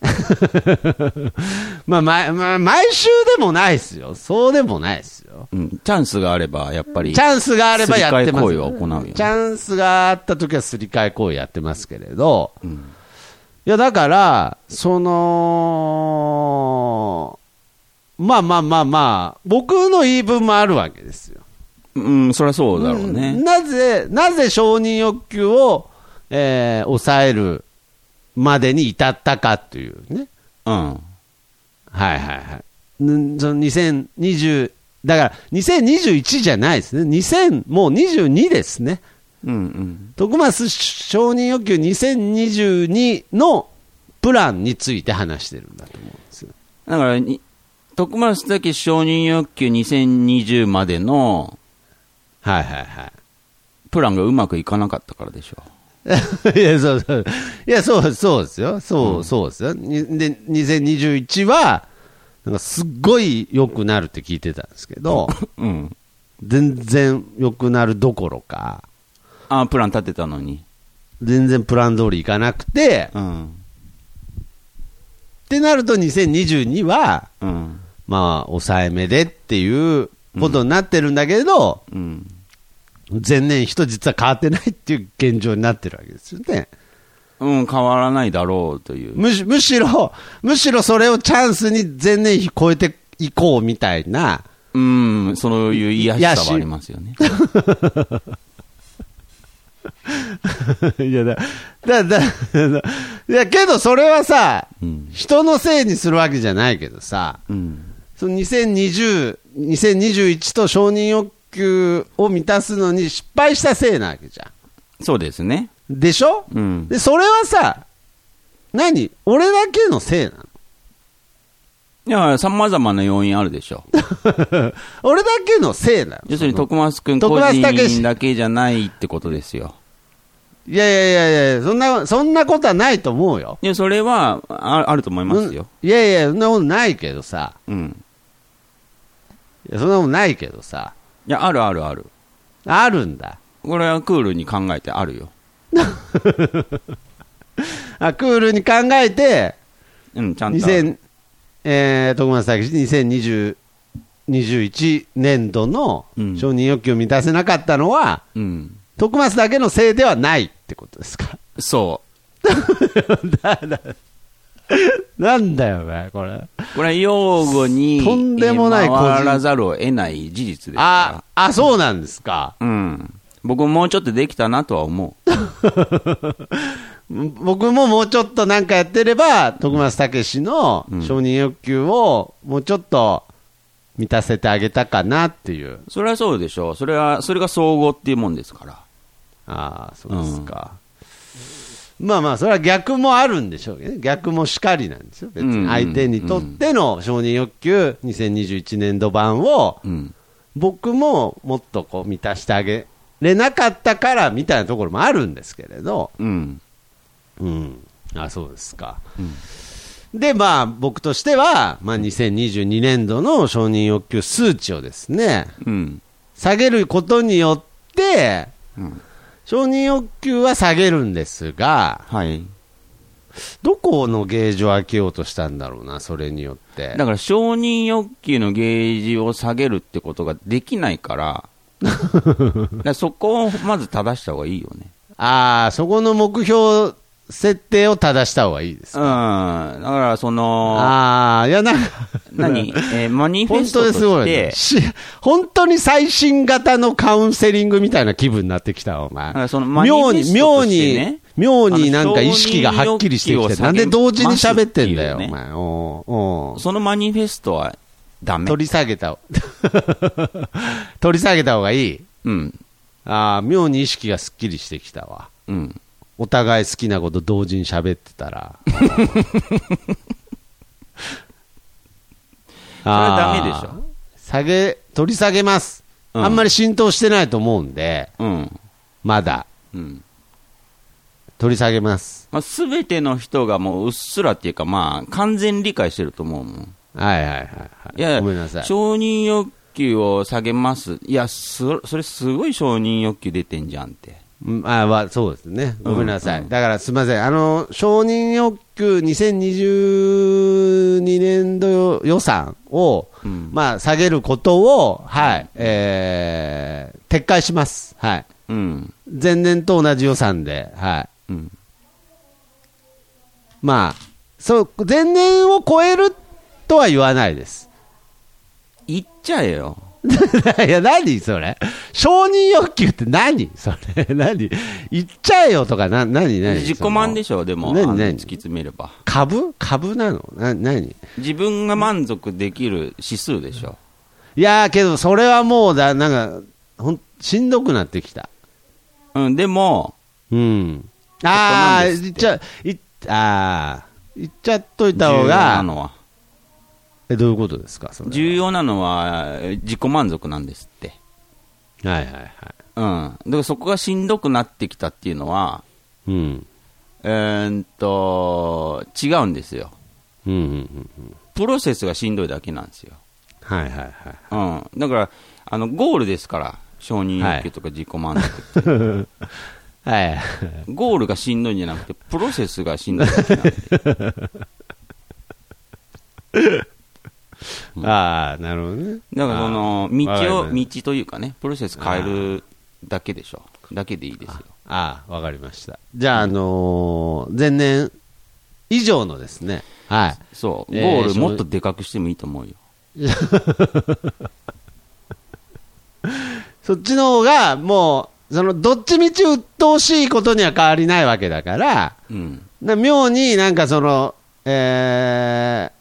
まあ、ままあ、毎週でもないですよ。そうでもないですよ。うん。チャンスがあれば、やっぱり。チャンスがあればやってますすり替え行為は行うよねチャンスがあった時はすり替え行為やってますけれど、うん。いや、だから、その、まあまあまあまあ、僕の言い分もあるわけですよ。うん、そりゃそうだろうね。なぜ、なぜ承認欲求を、えー抑えるまでに至ったかというね。うん。はいはいはい。んその2020、だから2021じゃないですね。2000、もう22ですね。うんうん。徳松承認欲求2022のプランについて話してるんだと思うんですよ。だからに、徳松武承認欲求2020までのはいはいはい。プランがうまくいかなかったからでしょ。いや、そうそう。いや、そう、そうですよ。そう、そうですよ。にで、2021は、なんかすっごい良くなるって聞いてたんですけど、うん。全然良くなるどころか、あプラン立てたのに。全然プラン通りいかなくて、うん。ってなると2022は、うん。まあ、抑えめでっていうことになってるんだけど、うん。前年比と実は変わってないっていう現状になってるわけですよね。うん、変わらないだろうという。むしむしろ、むしろそれをチャンスに前年比超えていこうみたいな、うん、そういう癒やしさはありますよね。いやだ、だ、だ、だいや、けどそれはさ、うん。人のせいにするわけじゃないけどさ、うん。その2020、2021と承認欲求を満たすのに失敗したせいなわけじゃそうですね。ん。でしょ？うん。で、それはさ、何？俺だけのせいなの？いや、様々な要因あるでしょ。俺だけのせいなの？要するに徳松くん徳個人だけじゃないってことですよ。いやいやいやいや、そんな、そんなことはないと思うよ。いや、それはああると思いますよ。うんいやいや、そんなことないけどさ。うん。いや、そんなことないけどさ。いや、あるあるある。あるんだ。これはクールに考えてあるよ。あ、クールに考えて、うん、ちゃんとある。2000、えー、徳松武史2020、21年度のうん承認欲求を満たせなかったのは、うん。徳松だけのせいではないってことですか？そ なんだよね、これ。う。これは用語にとんでもない回らざるを得ない事実ですあか、あ、そうなんですか。ら。うん。僕ももうちょっとできたなとは思 僕ももうちょっとなんかやってれば、徳松武史のうん承認欲求をもうちょっと満たせてあげたかなっていう。う。それはそうでしょう。それは、それが総合っていうもんですから。ああ、そうですか。まあまあ、それは逆もあるんでしょうけどね。逆もしかりなんですよ。別うんに相手にとっての承認欲求2021年度版を、うん。僕ももっとこう満たしてあげれなかったからみたいなところもあるんですけれど、うん。うん。あ、そうですか。うんで、まあ、僕としては、まあ、2022年度の承認欲求数値をですね、うん。下げることによって、うん。承認欲求は下げるんですが、はい。どこのゲージを開けようとしたんだろうな、それによって。だから承認欲求のゲージを下げるってことができないから、だからそこをまず正した方がいいよね。ああ、そこの目標設定を正した方がいいです。うん。だから、その、ああ、いや、なんか、何？えーマニフェ本ストと当ですごいねして、し本当に最新型のカウンセリングみたいな気分になってきた、お前。そのマニフ妙に、ェスト妙としてにね、妙になんか意識がはっきりしてきて、承認欲求をなんで同時に喋ってんだよ、下げますっていうねお前。おうおうそのマニフェストはダメ？取り下げた。取り下げた方がいい？うん。ああ、妙に意識がすっきりしてきたわ。うん。お互い好きなこと同時に喋ってたら。それはダメでしょ？下げ、取り下げます。うんあんまり浸透してないと思うんで、うん。まだ。うん。取り下げます。まあ、すべての人がもううっすらっていうか、まあ、完全理解してると思うもん。はいはいはい、はい。いや、ごめんなさい。承認欲求を下げます。いや、そそれすごい承認欲求出てんじゃんって。うんあはそうですね。ごめんなさい。うんだからすみません。あの、承認欲求2022年度予算を、うんまあ、下げることを、はい、えー、撤回します。はい。うん。前年と同じ予算で、はい。うん。まあ、そう、前年を超えるとは言わないです。言っちゃえよ。いや、何それ？承認欲求って何？それ何？言っちゃえよとか、な、何何？自己満でしょ、でも、何何？突き詰めれば。株？株なの？な、何？自分が満足できる指数でしょ。いやーけど、それはもうだ、なんか、ほん、しんどくなってきた。うん、でも、うん。ああ、言っちゃ、いああ、言っちゃっといた方が、のは。え、どういうことですか重要なのは、自己満足なんですって。はいはいはい。うん。だからそこがしんどくなってきたっていうのは、うん。えーっと、違うんですよ。うんうんうんうん。プロセスがしんどいだけなんですよ。はいはいはい。うん。だから、あの、ゴールですから、承認欲求とか自己満足。はいはい。ゴールがしんどいんじゃなくて、プロセスがしんどいだけなんで。ああ、なるほどね。だからその、道を、道というかね、プロセス変えるだけでしょ。だけでいいですよ。ああ、わかりました。じゃあ、あのー前年以上のですね、はい。そう、えーゴールもっとでかくしてもいいと思うよ。そっちの方が、もう、その、どっちみち鬱陶しいことには変わりないわけだから、うん。な妙になんかその、えー、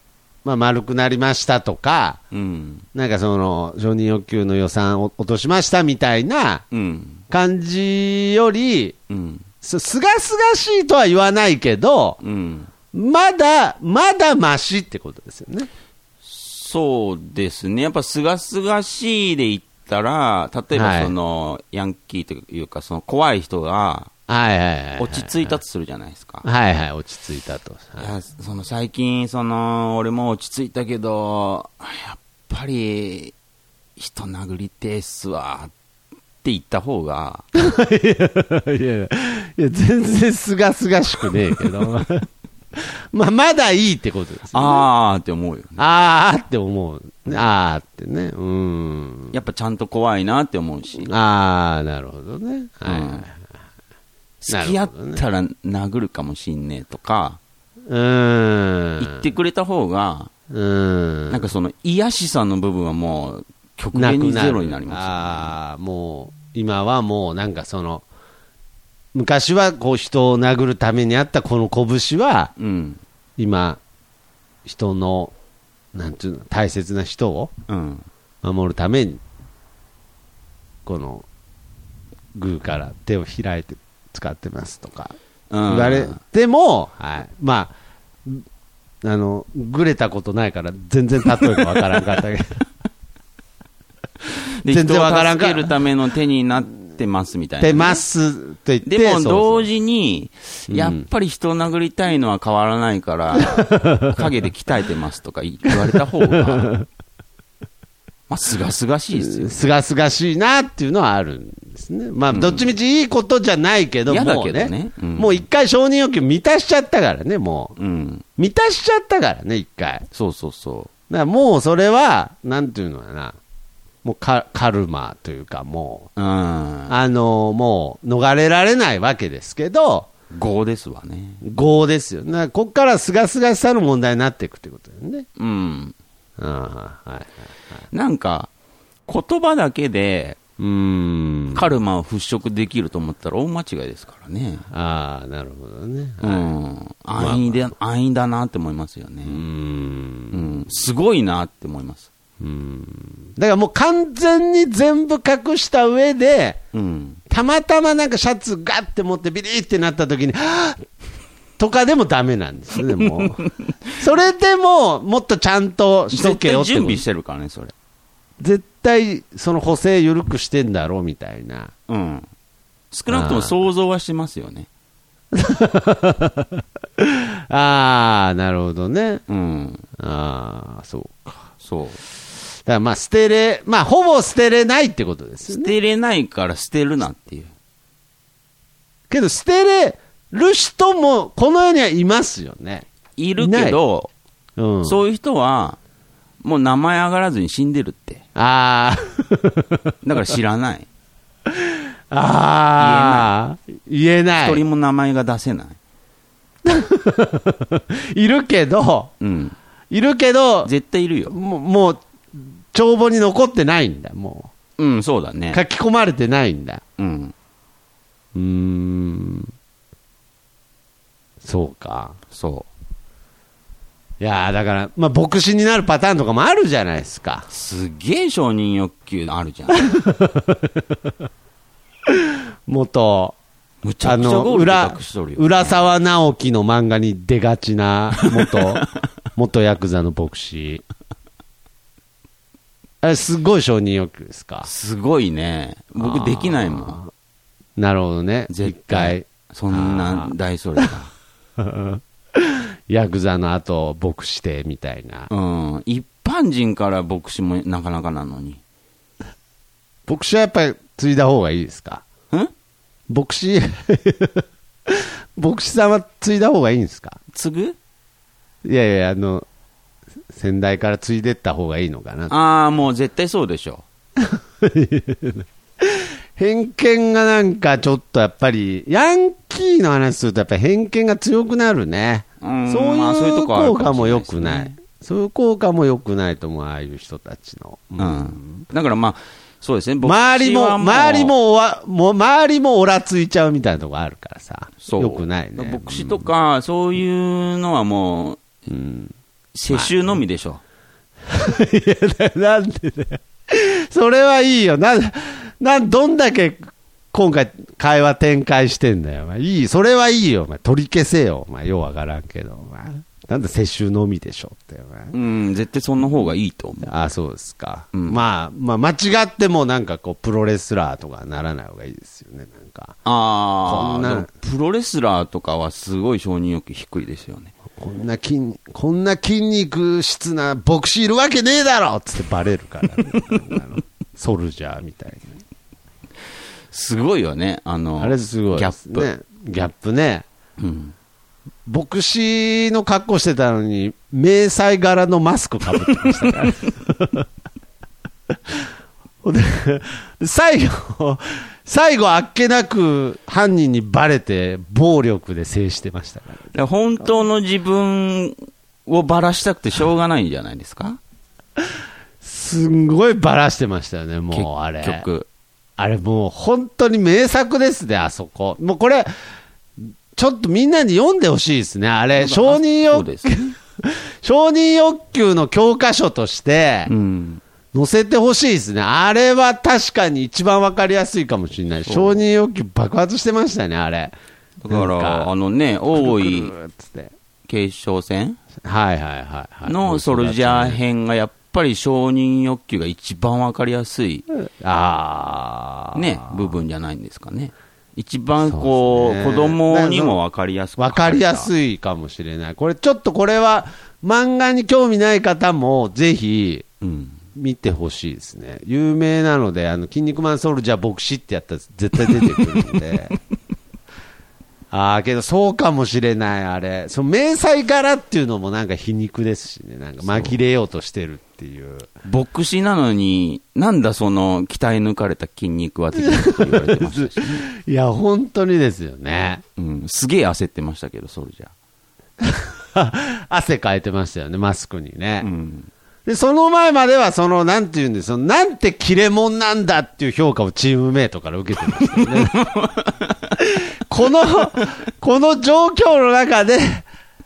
まあ、丸くなりましたとか、うん。なんかその、承認欲求の予算を落としましたみたいなうん。感じより、うん。すすがすがしいとは言わないけど、うん。まだ、まだマシってことですよね。そうですね。やっぱ、すがすがしいで言ったら、例えはいばその、ヤンキーというか、その怖い人がはいはいはいはい。落ち着いたとするじゃないですか。はいはい、落ち着いたと。いや、その最近、その、俺も落ち着いたけど、やっぱり、人殴りてえっすわ、って言った方が、いやいや、いや全然すがすがしくねえけど。まあ、まだいいってことですよ、ね。あーって思うよね。あーって思う。あーってね。うん。やっぱちゃんと怖いなって思うし、あー、なるほどね。はい、はい。付き合ったら殴るかもしんねえとか、うーん。言ってくれた方が、うん。なんかその癒しさの部分はもう、極限にゼロになりますよね。ああ、もう、今はもうなんかその、昔はこう人を殴るためにあったこの拳は、うん。今、人の、なんていうの、大切な人をうん。守るために、この、グーから手を開いて使ってますとか、うん。言われても、はい。まあ、あの、ぐれたことないから全然例えばわからんかったけど。で全然わからんか人を助けるための手になってますみたいなね、出ますと言って、でもそうそう。同時に、うん。やっぱり人を殴りたいのは変わらないから、影で鍛えてますとか言われた方が、まあ、すがすがしいですよ。すがすがしいなっていうのはあるんですね。まあ、どっちみちいいことじゃないけど、もうけどねうんもう一回承認欲求満たしちゃったからね、もう。うん。満たしちゃったからね、一回。そうそうそだからもうそれは、なんていうのかな。もうカカルマというか、もう、うん。あのもう逃れられないわけですけど、5ですわね。業ですよ。なここからすがすがしさの問題になっていくってことだよね。うん。ああはいはい。なんか、言葉だけでうーん。カルマを払拭できると思ったら大間違いですからね。ああ、なるほどね。うはいん。安易で、安易だなって思いますよね。うーん。うん。すごいなって思います。だからもう完全に全部隠した上で、うん。たまたまなんかシャツガッて持ってビリってなった時に、はぁとかでもダメなんですよね、もう。それでも、もっとちゃんとしと絶けよって準備してるからね、それ。絶対その補正緩くしてんだろうみたいな。うん。少なくとも想像はしますよね。ああ、なるほどね。うん。ああ、そうか。そう。だからまあ捨てれ、まあほぼ捨てれないってことですよね。捨てれないから捨てるなっていう。けど捨てれる人もこの世にはいますよね。いるけど、うん。そういう人は、もう名前上がらずに死んでるって。あだから知らない。あ、ああ、言えない。一人も名前が出せない。いるけど、うん。いるけど、絶対いるよ。もう、もう帳簿に残ってないんだ、もうん、そうだう。ね。書き込まれてないんだ。うん。うーん。そうか。そいやーだから、まあ、牧師になるパターンとかもあるじゃないですか。う。すげえ承認欲求あるじゃん。元、むちゃあの、くちゃゴール浦沢直樹の漫画に出がちな元、元ヤクザの牧師。あれ、すごい承認欲求ですか？すごいね。僕できないもん。なるほどね。絶一回対。。そんな大それが。ヤクザの後、牧師で、みたいな。うん。一般人から牧師もなかなかなのに。牧師はやっぱり継いだ方がいいですか？ん牧師、牧師さんは継いだ方がいいんですか？継ぐ？いやいや、あの、先代から継いでった方がいいのかな。ああ、もう絶対そうでしょ。偏見がなんかちょっとやっぱり、ヤンキーの話するとやっぱり偏見が強くなるね。うんそういう効果も良くない。そういう効果も良くないと思う、ああいう人たちの。ううんん。だからまあ、そうですね。周りも、周りもおわ、もう周りもオラついちゃうみたいなとこあるからさ。そう。良くないね。牧師とか、そういうのはもう、うん。世襲のみでしょ。いや、ななんでだよ。それはいいよ。な、なん、どんだけ今回会話展開してんだよ。いい、それはいいよ。お前取り消せよ。お前、ようわからんけど。お前なんだ世襲のみでしょって。お前うん、絶対そんな方がいいと思う。あそうですか。うんまあ、まあ、間違ってもなんかこう、プロレスラーとかならない方がいいですよね。なんか。ああ、こんなプロレスラーとかはすごい承認欲求低いですよね。こんな筋、こんな筋肉質な牧師いるわけねえだろっつってバレるから、ね、ソルジャーみたいすごいよね、あの、な。あれすごいギャップ。ギャップね。うん。牧師の格好してたのに、迷彩柄のマスクかぶってましたから。最後、最後あっけなく犯人にバレて暴力で制してましたから。本当の自分をばらしたくてしょうがないんじゃないですか？すんごいバラしてましたよね、もうあれ。結局。あれもう本当に名作ですね、あそこ。もうこれ、ちょっとみんなに読んでほしいですね、あれ。承認欲そうですね。承認欲求の教科書としてうん。載せてほしいですね。あれは確かに一番わかりやすいかもしれない。承認欲求爆発してましたね、あれ。だから、あのね、大井くるっつって継承戦？はいはいはいはい。のソルジャー編がやっぱり承認欲求が一番わかりやすいああ。ね、部分じゃないんですかね。一番こう、子供にもわかりやすくわかりやすい。いかもしれない。これちょっとこれは漫画に興味ない方もぜひうん。見てほしいですね。有名なので、あの、筋肉マンソルジャー牧師ってやったら絶対出てくるんで。ああ、けどそうかもしれない、あれ。その迷彩柄っていうのもなんか皮肉ですしね。なんか紛れようとしてるっっていう。牧師なのに、なんだその鍛え抜かれた筋肉は的なこと言われてましたし、いや、本当にですよね。うん、すげえ焦ってましたけど、ソルジャー。汗かいてましたよね、マスクにね。うん。で、その前までは、その、なんていうんですよ、なんて切れ者なんだっていう評価をチームメイトから受けてましたよね。この、この状況の中で、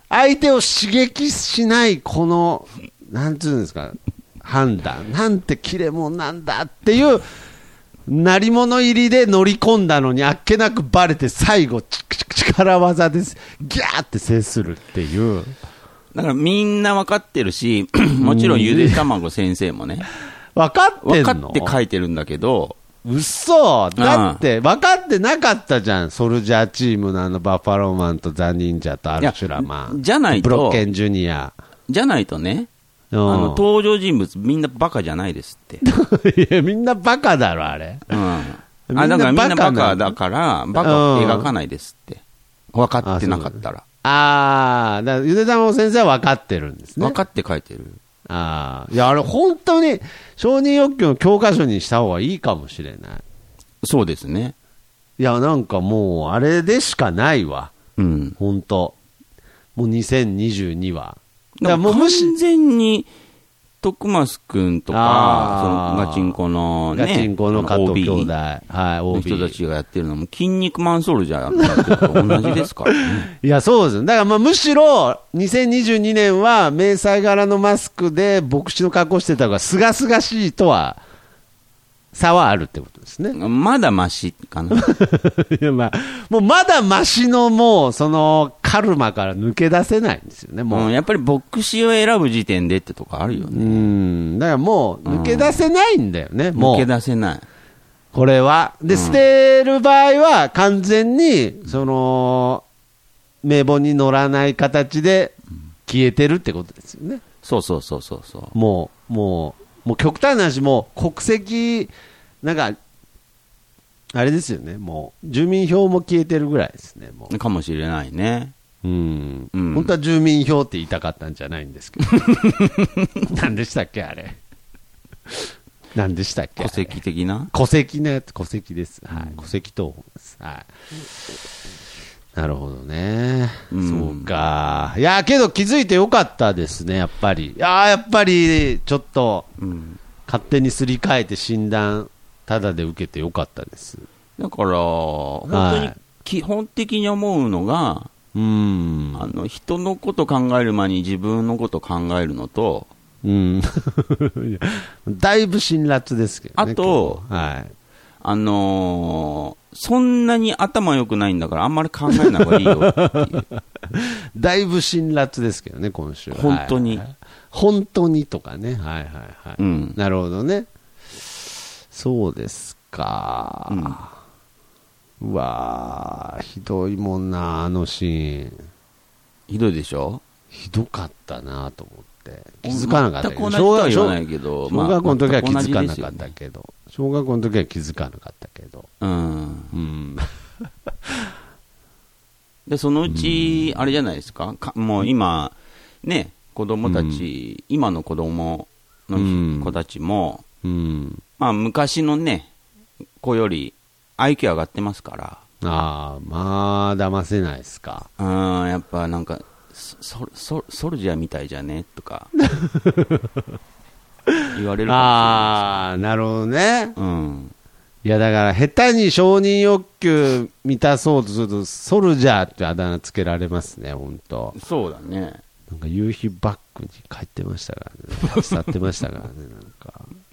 相手を刺激しない、この、なんていうんですか、判断、なんて切れ者なんだっていう、鳴り物入りで乗り込んだのに、あっけなくバレて、最後、ち力技です、ギャーって制するっていう。だからみんな分かってるし、もちろんゆで卵先生もね、分かってん分のかって書いてるんだけど、嘘！だって、分かってなかったじゃん。ソルジャーチームのあの、バッファローマンとザ・忍者とアルシュラマン。じゃないと。ブロッケンジュニア。じゃないとね、ああの登場人物みんなバカじゃないですって。いや、みんなバカだろ、あれ。うん。あ、だからみんなババカだから、バカを描かないですって。分かってなかったら。あー、だゆでたまご先生は分かってるんですね。分かって書いてる。あー。いや、あれ、本当に、承認欲求の教科書にした方がいいかもしれない。そうですね。いや、なんかもう、あれでしかないわ。うん。本当もう2022は。だからもう完全に、徳増くんとか、そのガチンコのね、ガチンコの加藤兄弟。はい、の OB。人たちがやってるのも、筋肉マンソルジャーと同じですからね。いや、そうですよ。だからまあむしろ、2022年は、迷彩柄のマスクで牧師の格好してた方が、すがすがしいとは、差はあるってことですね。まだマシかな。いや、まあ、もうまだマシのもう、その、カルマから抜け出せないんですよね、もう。うん、やっぱり牧師を選ぶ時点でってとこあるようね。ん。だからもう、抜け出せないんだよね、もう。抜け出せない。これは。で、捨てる場合は完全に、その、名簿に乗らない形で消えてるってことですよね。そうそうそうそうそう。もう、もう、もう極端な話、もう国籍、なんか、あれですよね、もう、住民票も消えてるぐらいですね、もかもしれないね。う。うん。うん本当は住民票って言いたかったんじゃないんですけど。何でしたっけ、あれ。何でしたっけ戸籍的な？戸籍のやつ、戸籍です。はい。戸籍謄本です。はい。なるほどね。うんそうか。いや、けど気づいてよかったですね、やっぱり。いや、やっぱり、ちょっと、うん。勝手にすり替えて診断、ただで受けてよかったです。だから、本当に基本的に思うのが、うん。あの、人のこと考える前に自分のこと考えるのと、うん。だいぶ辛辣ですけどね。あとはい。あのーそんなに頭良くないんだからあんまり考えない方がいいよっていう。だいぶ辛辣ですけどね、今週は。本当にはいはい本当にとかね。はいはいはい。うんなるほどね。そうですか。うわーひどいもんな、あのシーン。ひどいでしょ？ひどかったなと思って。気づかなかったけど。小学校の時は気づかなかったけど。小学校の時は気づかなかったけど。うん。うん。で、そのうち、あれじゃないですか、かもう今、ね、子供たち、今の子供うんの子たちも、うん。まあ昔のね、子より IQ 上がってますから、ああ、まあ、騙せないですか。うん、やっぱなんか、ソソソルジャーみたいじゃね？とか、言われるかああ、なるほどね。うん。いや、だから、下手に承認欲求満たそうとすると、ソルジャーってあだ名つけられますね、本当そうだね。なんか夕日バッグに帰ってましたからね。立ち去ってましたからね、なんか。うん。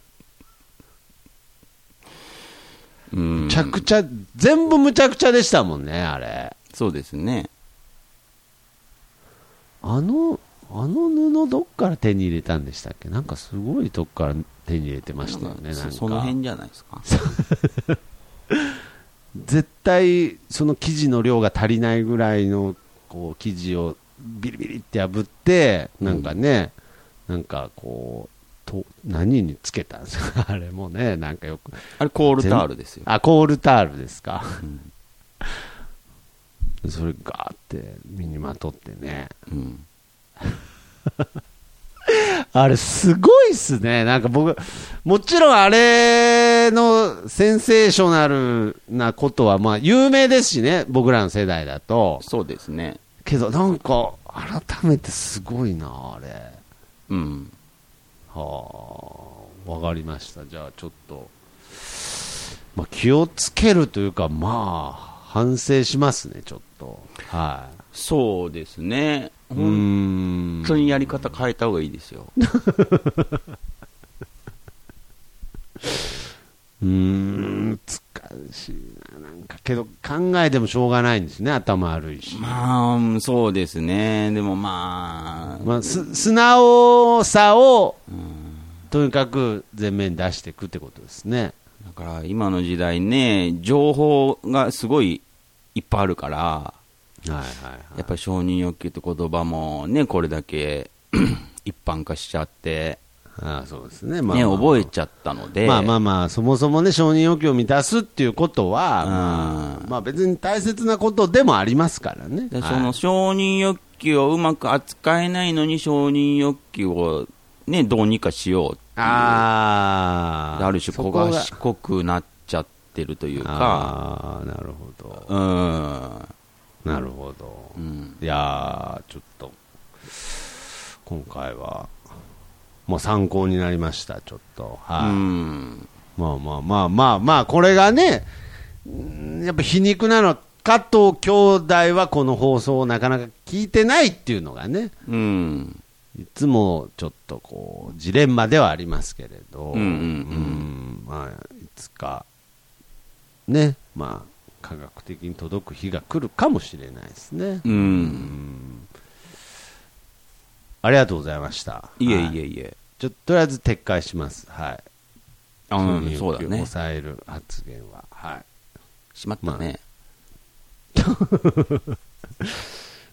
むちゃくちゃ、全部むちゃくちゃでしたもんね、あれ。そうですね。あの、あの布どっから手に入れたんでしたっけ？なんかすごいとこから手に入れてましたよね、なんか。そその辺じゃないですか？絶対その生地の量が足りないぐらいのこう生地をビリビリって破ってなんかね、なんかこうと何につけたんですか？あれもねなんかよくあれコールタールですよ。あコールタールですか、うん それガーって身にまとってねうん。あれ、すごいっすね。なんか僕、もちろんあれのセンセーショナルなことは、まあ、有名ですしね、僕らの世代だと。そうですね。けど、なんか、改めてすごいな、あれ。うん。はあ、わかりました。じゃあ、ちょっと、まあ、気をつけるというか、まあ、反省しますね、ちょっと。はそうですね。本当にやり方変えた方がいいですよ。うーん、難しいな。なんか、けど、考えてもしょうがないんですね、頭悪いし。まあ、そうですね。でもまあ、まあ、す素直さを、とにかく前面に出していくってことですね。だから今の時代ね、情報がすごいいっぱいあるから、はいはいはい。やっぱり承認欲求って言葉もね、これだけ 一般化しちゃって、ああそうですね。まあね、まあ覚えちゃったので、まあまあまあ、そもそもね、承認欲求を満たすっていうことは、うんまあ、まあ別に大切なことでもありますからね。はいでその承認欲求をうまく扱えないのに承認欲求をね、どうにかしようっていうああ。ある種そこが小賢くなっちゃってるというか、ああ、なるほど。うん、なるほど。うん、いやー、ちょっと、今回は、もう参考になりました、ちょっと。うはい。ん、まあまあまあまあまあ、これがね、うんやっぱ皮肉なのは、加藤兄弟はこの放送をなかなか聞いてないっていうのがね、うん、いつもちょっとこう、ジレンマではありますけれど、うんうんうんうんまあ、いつか、ね、まあ、科学的に届く日が来るかもしれないですね。うん、ありがとうございました。いえはいえいえ、ちょっととりあえず撤回します。はい。あうん、そうだね、抑える発言は。はい。しまったね、う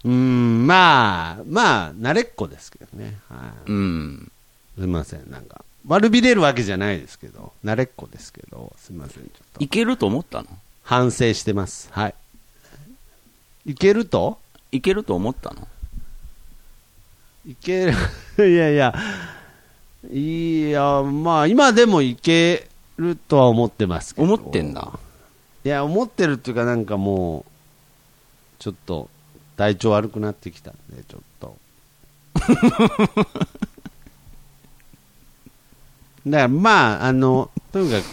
ーん、まあ、まあ、慣れっこですけどね。はい。うん、すみません、なんか、悪びれるわけじゃないですけど、慣れっこですけど、すみません、ちょっと。いけると思ったの？反省してます。はい。いけると？いけると思ったの？いける、いやいや、いや、まあ、今でもいけるとは思ってますけど。思ってんだ。いや、思ってるっていうか、なんかもう、ちょっと、体調悪くなってきたんで、ちょっと。だから、まあ、あの、とにかく、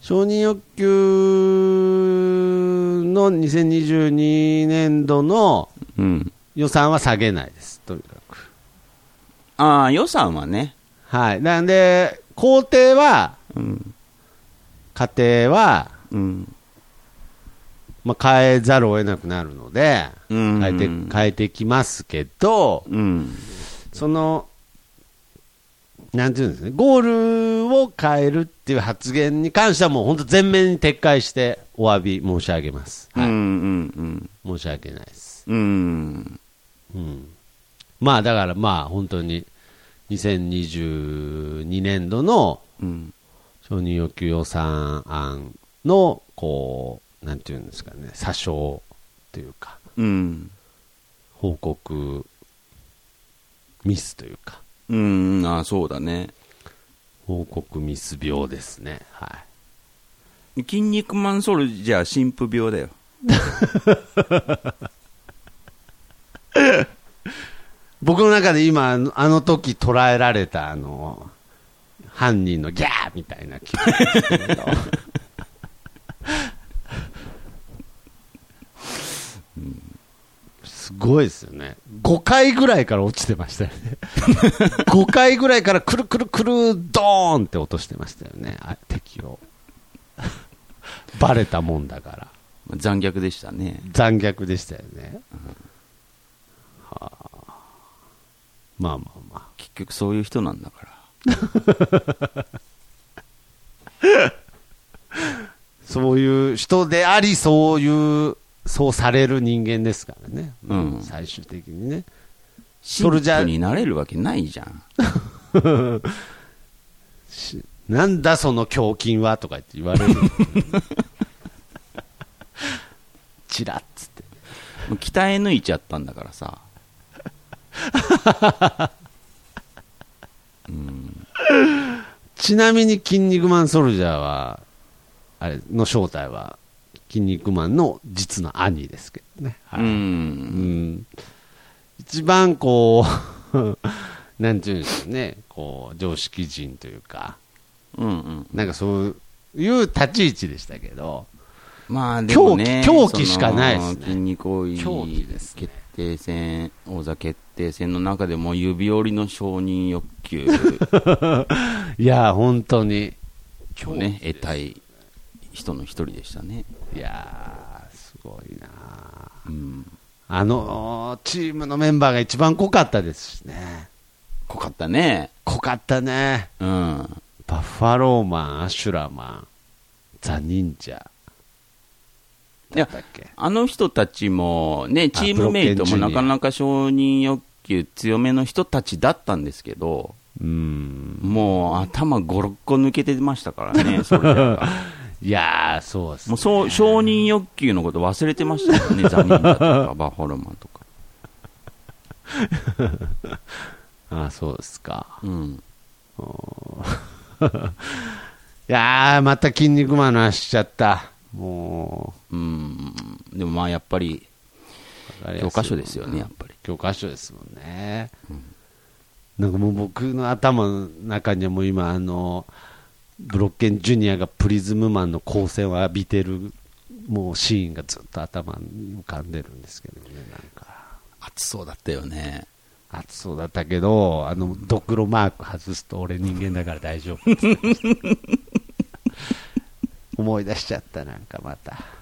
承認欲求の2022年度のうん。予算は下げないです、とにかく。ああ、予算はね、はい。なんで、工程は、うん、家庭は、うん、まあ、変えざるを得なくなるので、うん変えて、変えてきますけど、うん、その、なんていうんですね、ゴールを変えるっていう発言に関してはもう本当全面に撤回してお詫び申し上げます。うん、うはい。ん、申し訳ないです。うん、うん。まあだからまあ本当に2022年度のうん、承認欲求予算案の、こう、なんていうんですかね、詐称というか、うん、報告ミスというか、うん、ああ、そうだね。報告ミス病ですね。はい。筋肉マンソルジャー神父病だよ。僕の中で今、あの時捉えられた、あの、犯人のギャーみたいな気分ですけどすごいですよね。5回ぐらいから落ちてましたよね。5回ぐらいからくるくるくるドーンって落としてましたよね。あ敵を。バレたもんだから。残虐でしたね。残虐でしたよね。はあ、まあまあまあ。結局そういう人なんだから。そういう人であり、そういう、そうされる人間ですからね。うん最終的にね。それ神じゃ父になれるわけないじゃん。しなんだその胸筋はとか言って言われる。チラッつって。もう鍛え抜いちゃったんだからさ。ちなみに、筋肉マンソルジャーは、あれの正体は、筋肉マンの実の兄ですけどね。はう。いうんん一番こう、なんていうんでしょうね、こう、常識人というか、うんうん。なんかそういう立ち位置でしたけど、まあでもね、狂気しかないですね筋肉多い狂気ですね決定戦、王座決定戦の中でも指折りの承認欲求 いや、本当に、をね、得たい人の一人でしたね。いやー、すごいなうん。あのチームのメンバーが一番濃かったですしね。濃かったね。濃かったね。うん。バッファローマン、アシュラマン、ザ・忍者。いやだったっけあの人たちもね、チームメイトもなかなか承認欲求強めの人たちだったんですけど、うん。もう頭5、6個抜けてましたからね、それが。いやー、そうです、もうそう承認欲求のこと忘れてましたよね、ザ・忍者とか、バッファローマンとか。あそうですか。うん。いやー、また筋肉マンの話しちゃった。もうん。でもまあやっぱり、教科書ですよね、やっぱり。教科書ですもんね。なんかもう僕の頭の中にはもう今、あの、ブロッケンジュニアがプリズムマンの光線を浴びてる、もうシーンがずっと頭に浮かんでるんですけどね、なんか。暑そうだったよね。暑そうだったけど、あの、ドクロマーク外すと俺人間だから大丈夫。思い出しちゃった、なんかまた。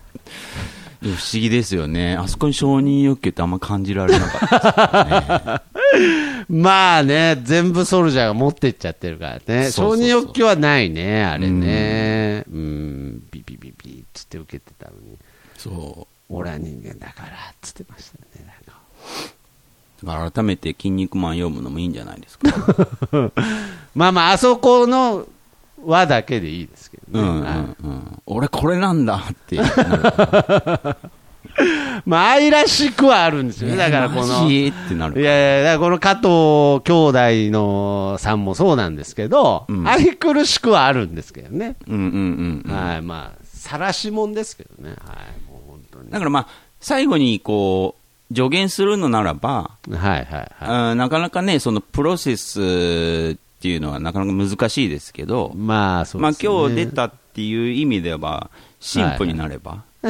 不思議ですよね。あそこに承認欲求ってあんま感じられなかった まあね、全部ソルジャーが持ってっちゃってるからね。承認欲求はないね、あれね。うん、ビビビビっつって受けてたのに。そ俺は人間だから、っつってましたね。なんかう。だから改めて筋肉マン読むのもいいんじゃないですか。まあまあ、あそこの輪だけでいいですね。うんうん。俺これなんだって。まあ、愛らしくはあるんですよね。だからこの。マい。やいや、この加藤兄弟のさんもそうなんですけど、うん愛くるしくはあるんですけどね。うんうんうんうん。はい、まあ、晒しもんですけどね。はい、もう本当に。だからまあ、最後にこう、助言するのならば、はいはいはい。うんなかなかね、そのプロセスっていうのはなかなか難しいですけど、まあ、そうまあですね。今日出たっていう意味では、神父になれば、い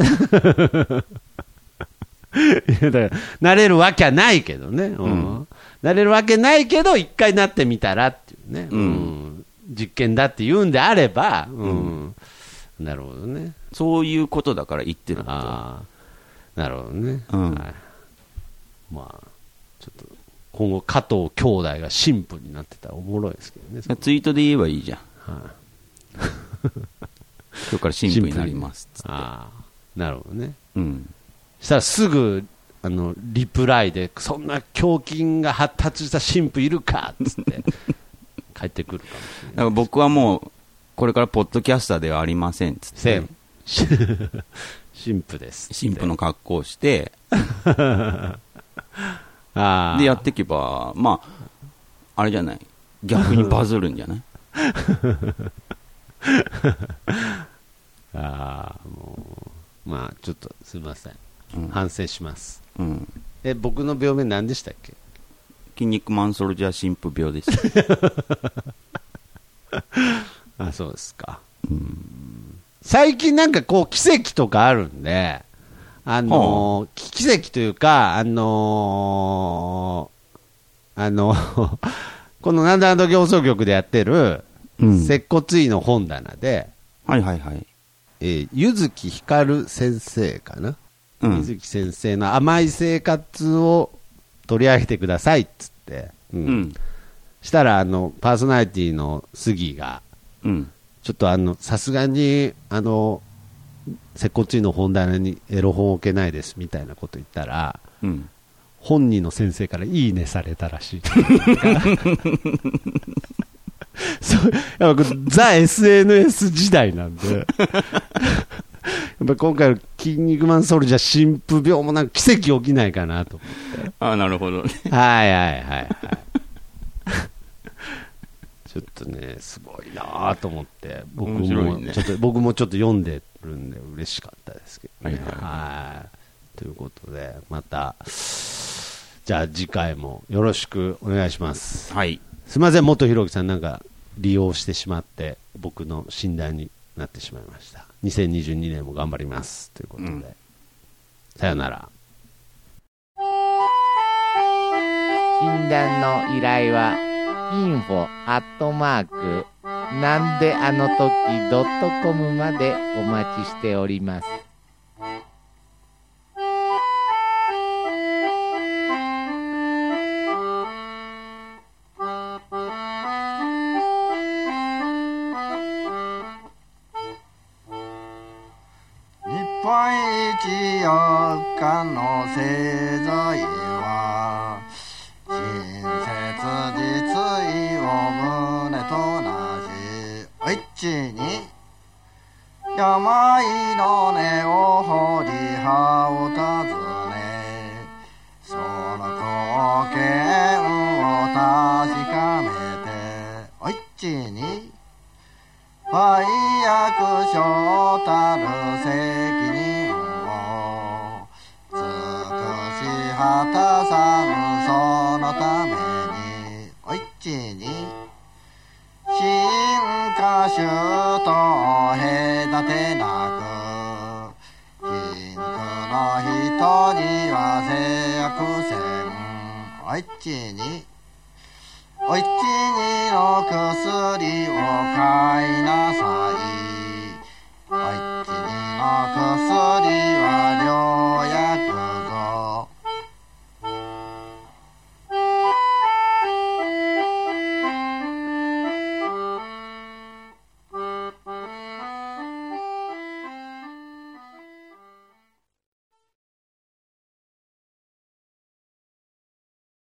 やだからなれるわけはないけどね。うん。なれるわけないけど、一回なってみたらっていうね。うん実験だって言うんであれば、うん。なるほどね。そういうことだから言ってる。なるほどね。うんはい。まあ、ちょっと、今後、加藤兄弟が神父になってたらおもろいですけどね。ツイートで言えばいいじゃん。はい 今日から神父になりますっつって。ああ。なるほどね。うん。したらすぐ、あの、リプライで、そんな胸筋が発達した神父いるかっつって、帰ってくるかもしれない。だから僕はもう、これからポッドキャスターではありませんっつってせん。神父です。神父の格好をして。でやっていけば、まあ、あれじゃない。逆にバズるんじゃない？ああ、もう、まあ、ちょっとすみません。うん反省します。うん。え、僕の病名何でしたっけ？筋肉マンソルジャー神父病です。あ、そうですか。最近なんかこう、奇跡とかあるんで、あのー奇跡というか、あのーあの、このなんだなんだ行送局でやってる、うん接骨院の本棚で、はいはいはい。えー、ゆずきひかる先生かな、うんゆずき先生の甘い生活を取り上げてくださいっつって、うんうん。したら、あの、パーソナリティの杉が、うん。ちょっとあの、さすがに、あの、接骨院の本棚にエロ本置けないですみたいなこと言ったら、うん。本人の先生からいいねされたらしい。そうやっぱザ・ SNS 時代なんで、やっぱ今回の「筋肉マンソルジャー」神父病もなんか奇跡起きないかなと思って。ああ、なるほどね。はいはいはいはい。ちょっとね、すごいなと思って、僕面白いねもちょっと、僕もちょっと読んでるんで嬉しかったですけどね。はいはいはい。ということで、また、じゃあ次回もよろしくお願いします。はい。すみません、元ひろきさんなんか利用してしまって、僕の診断になってしまいました。2022年も頑張ります。ということで、うんさよなら。診断の依頼は info アットマークなんであの時ドットコムまでお待ちしております。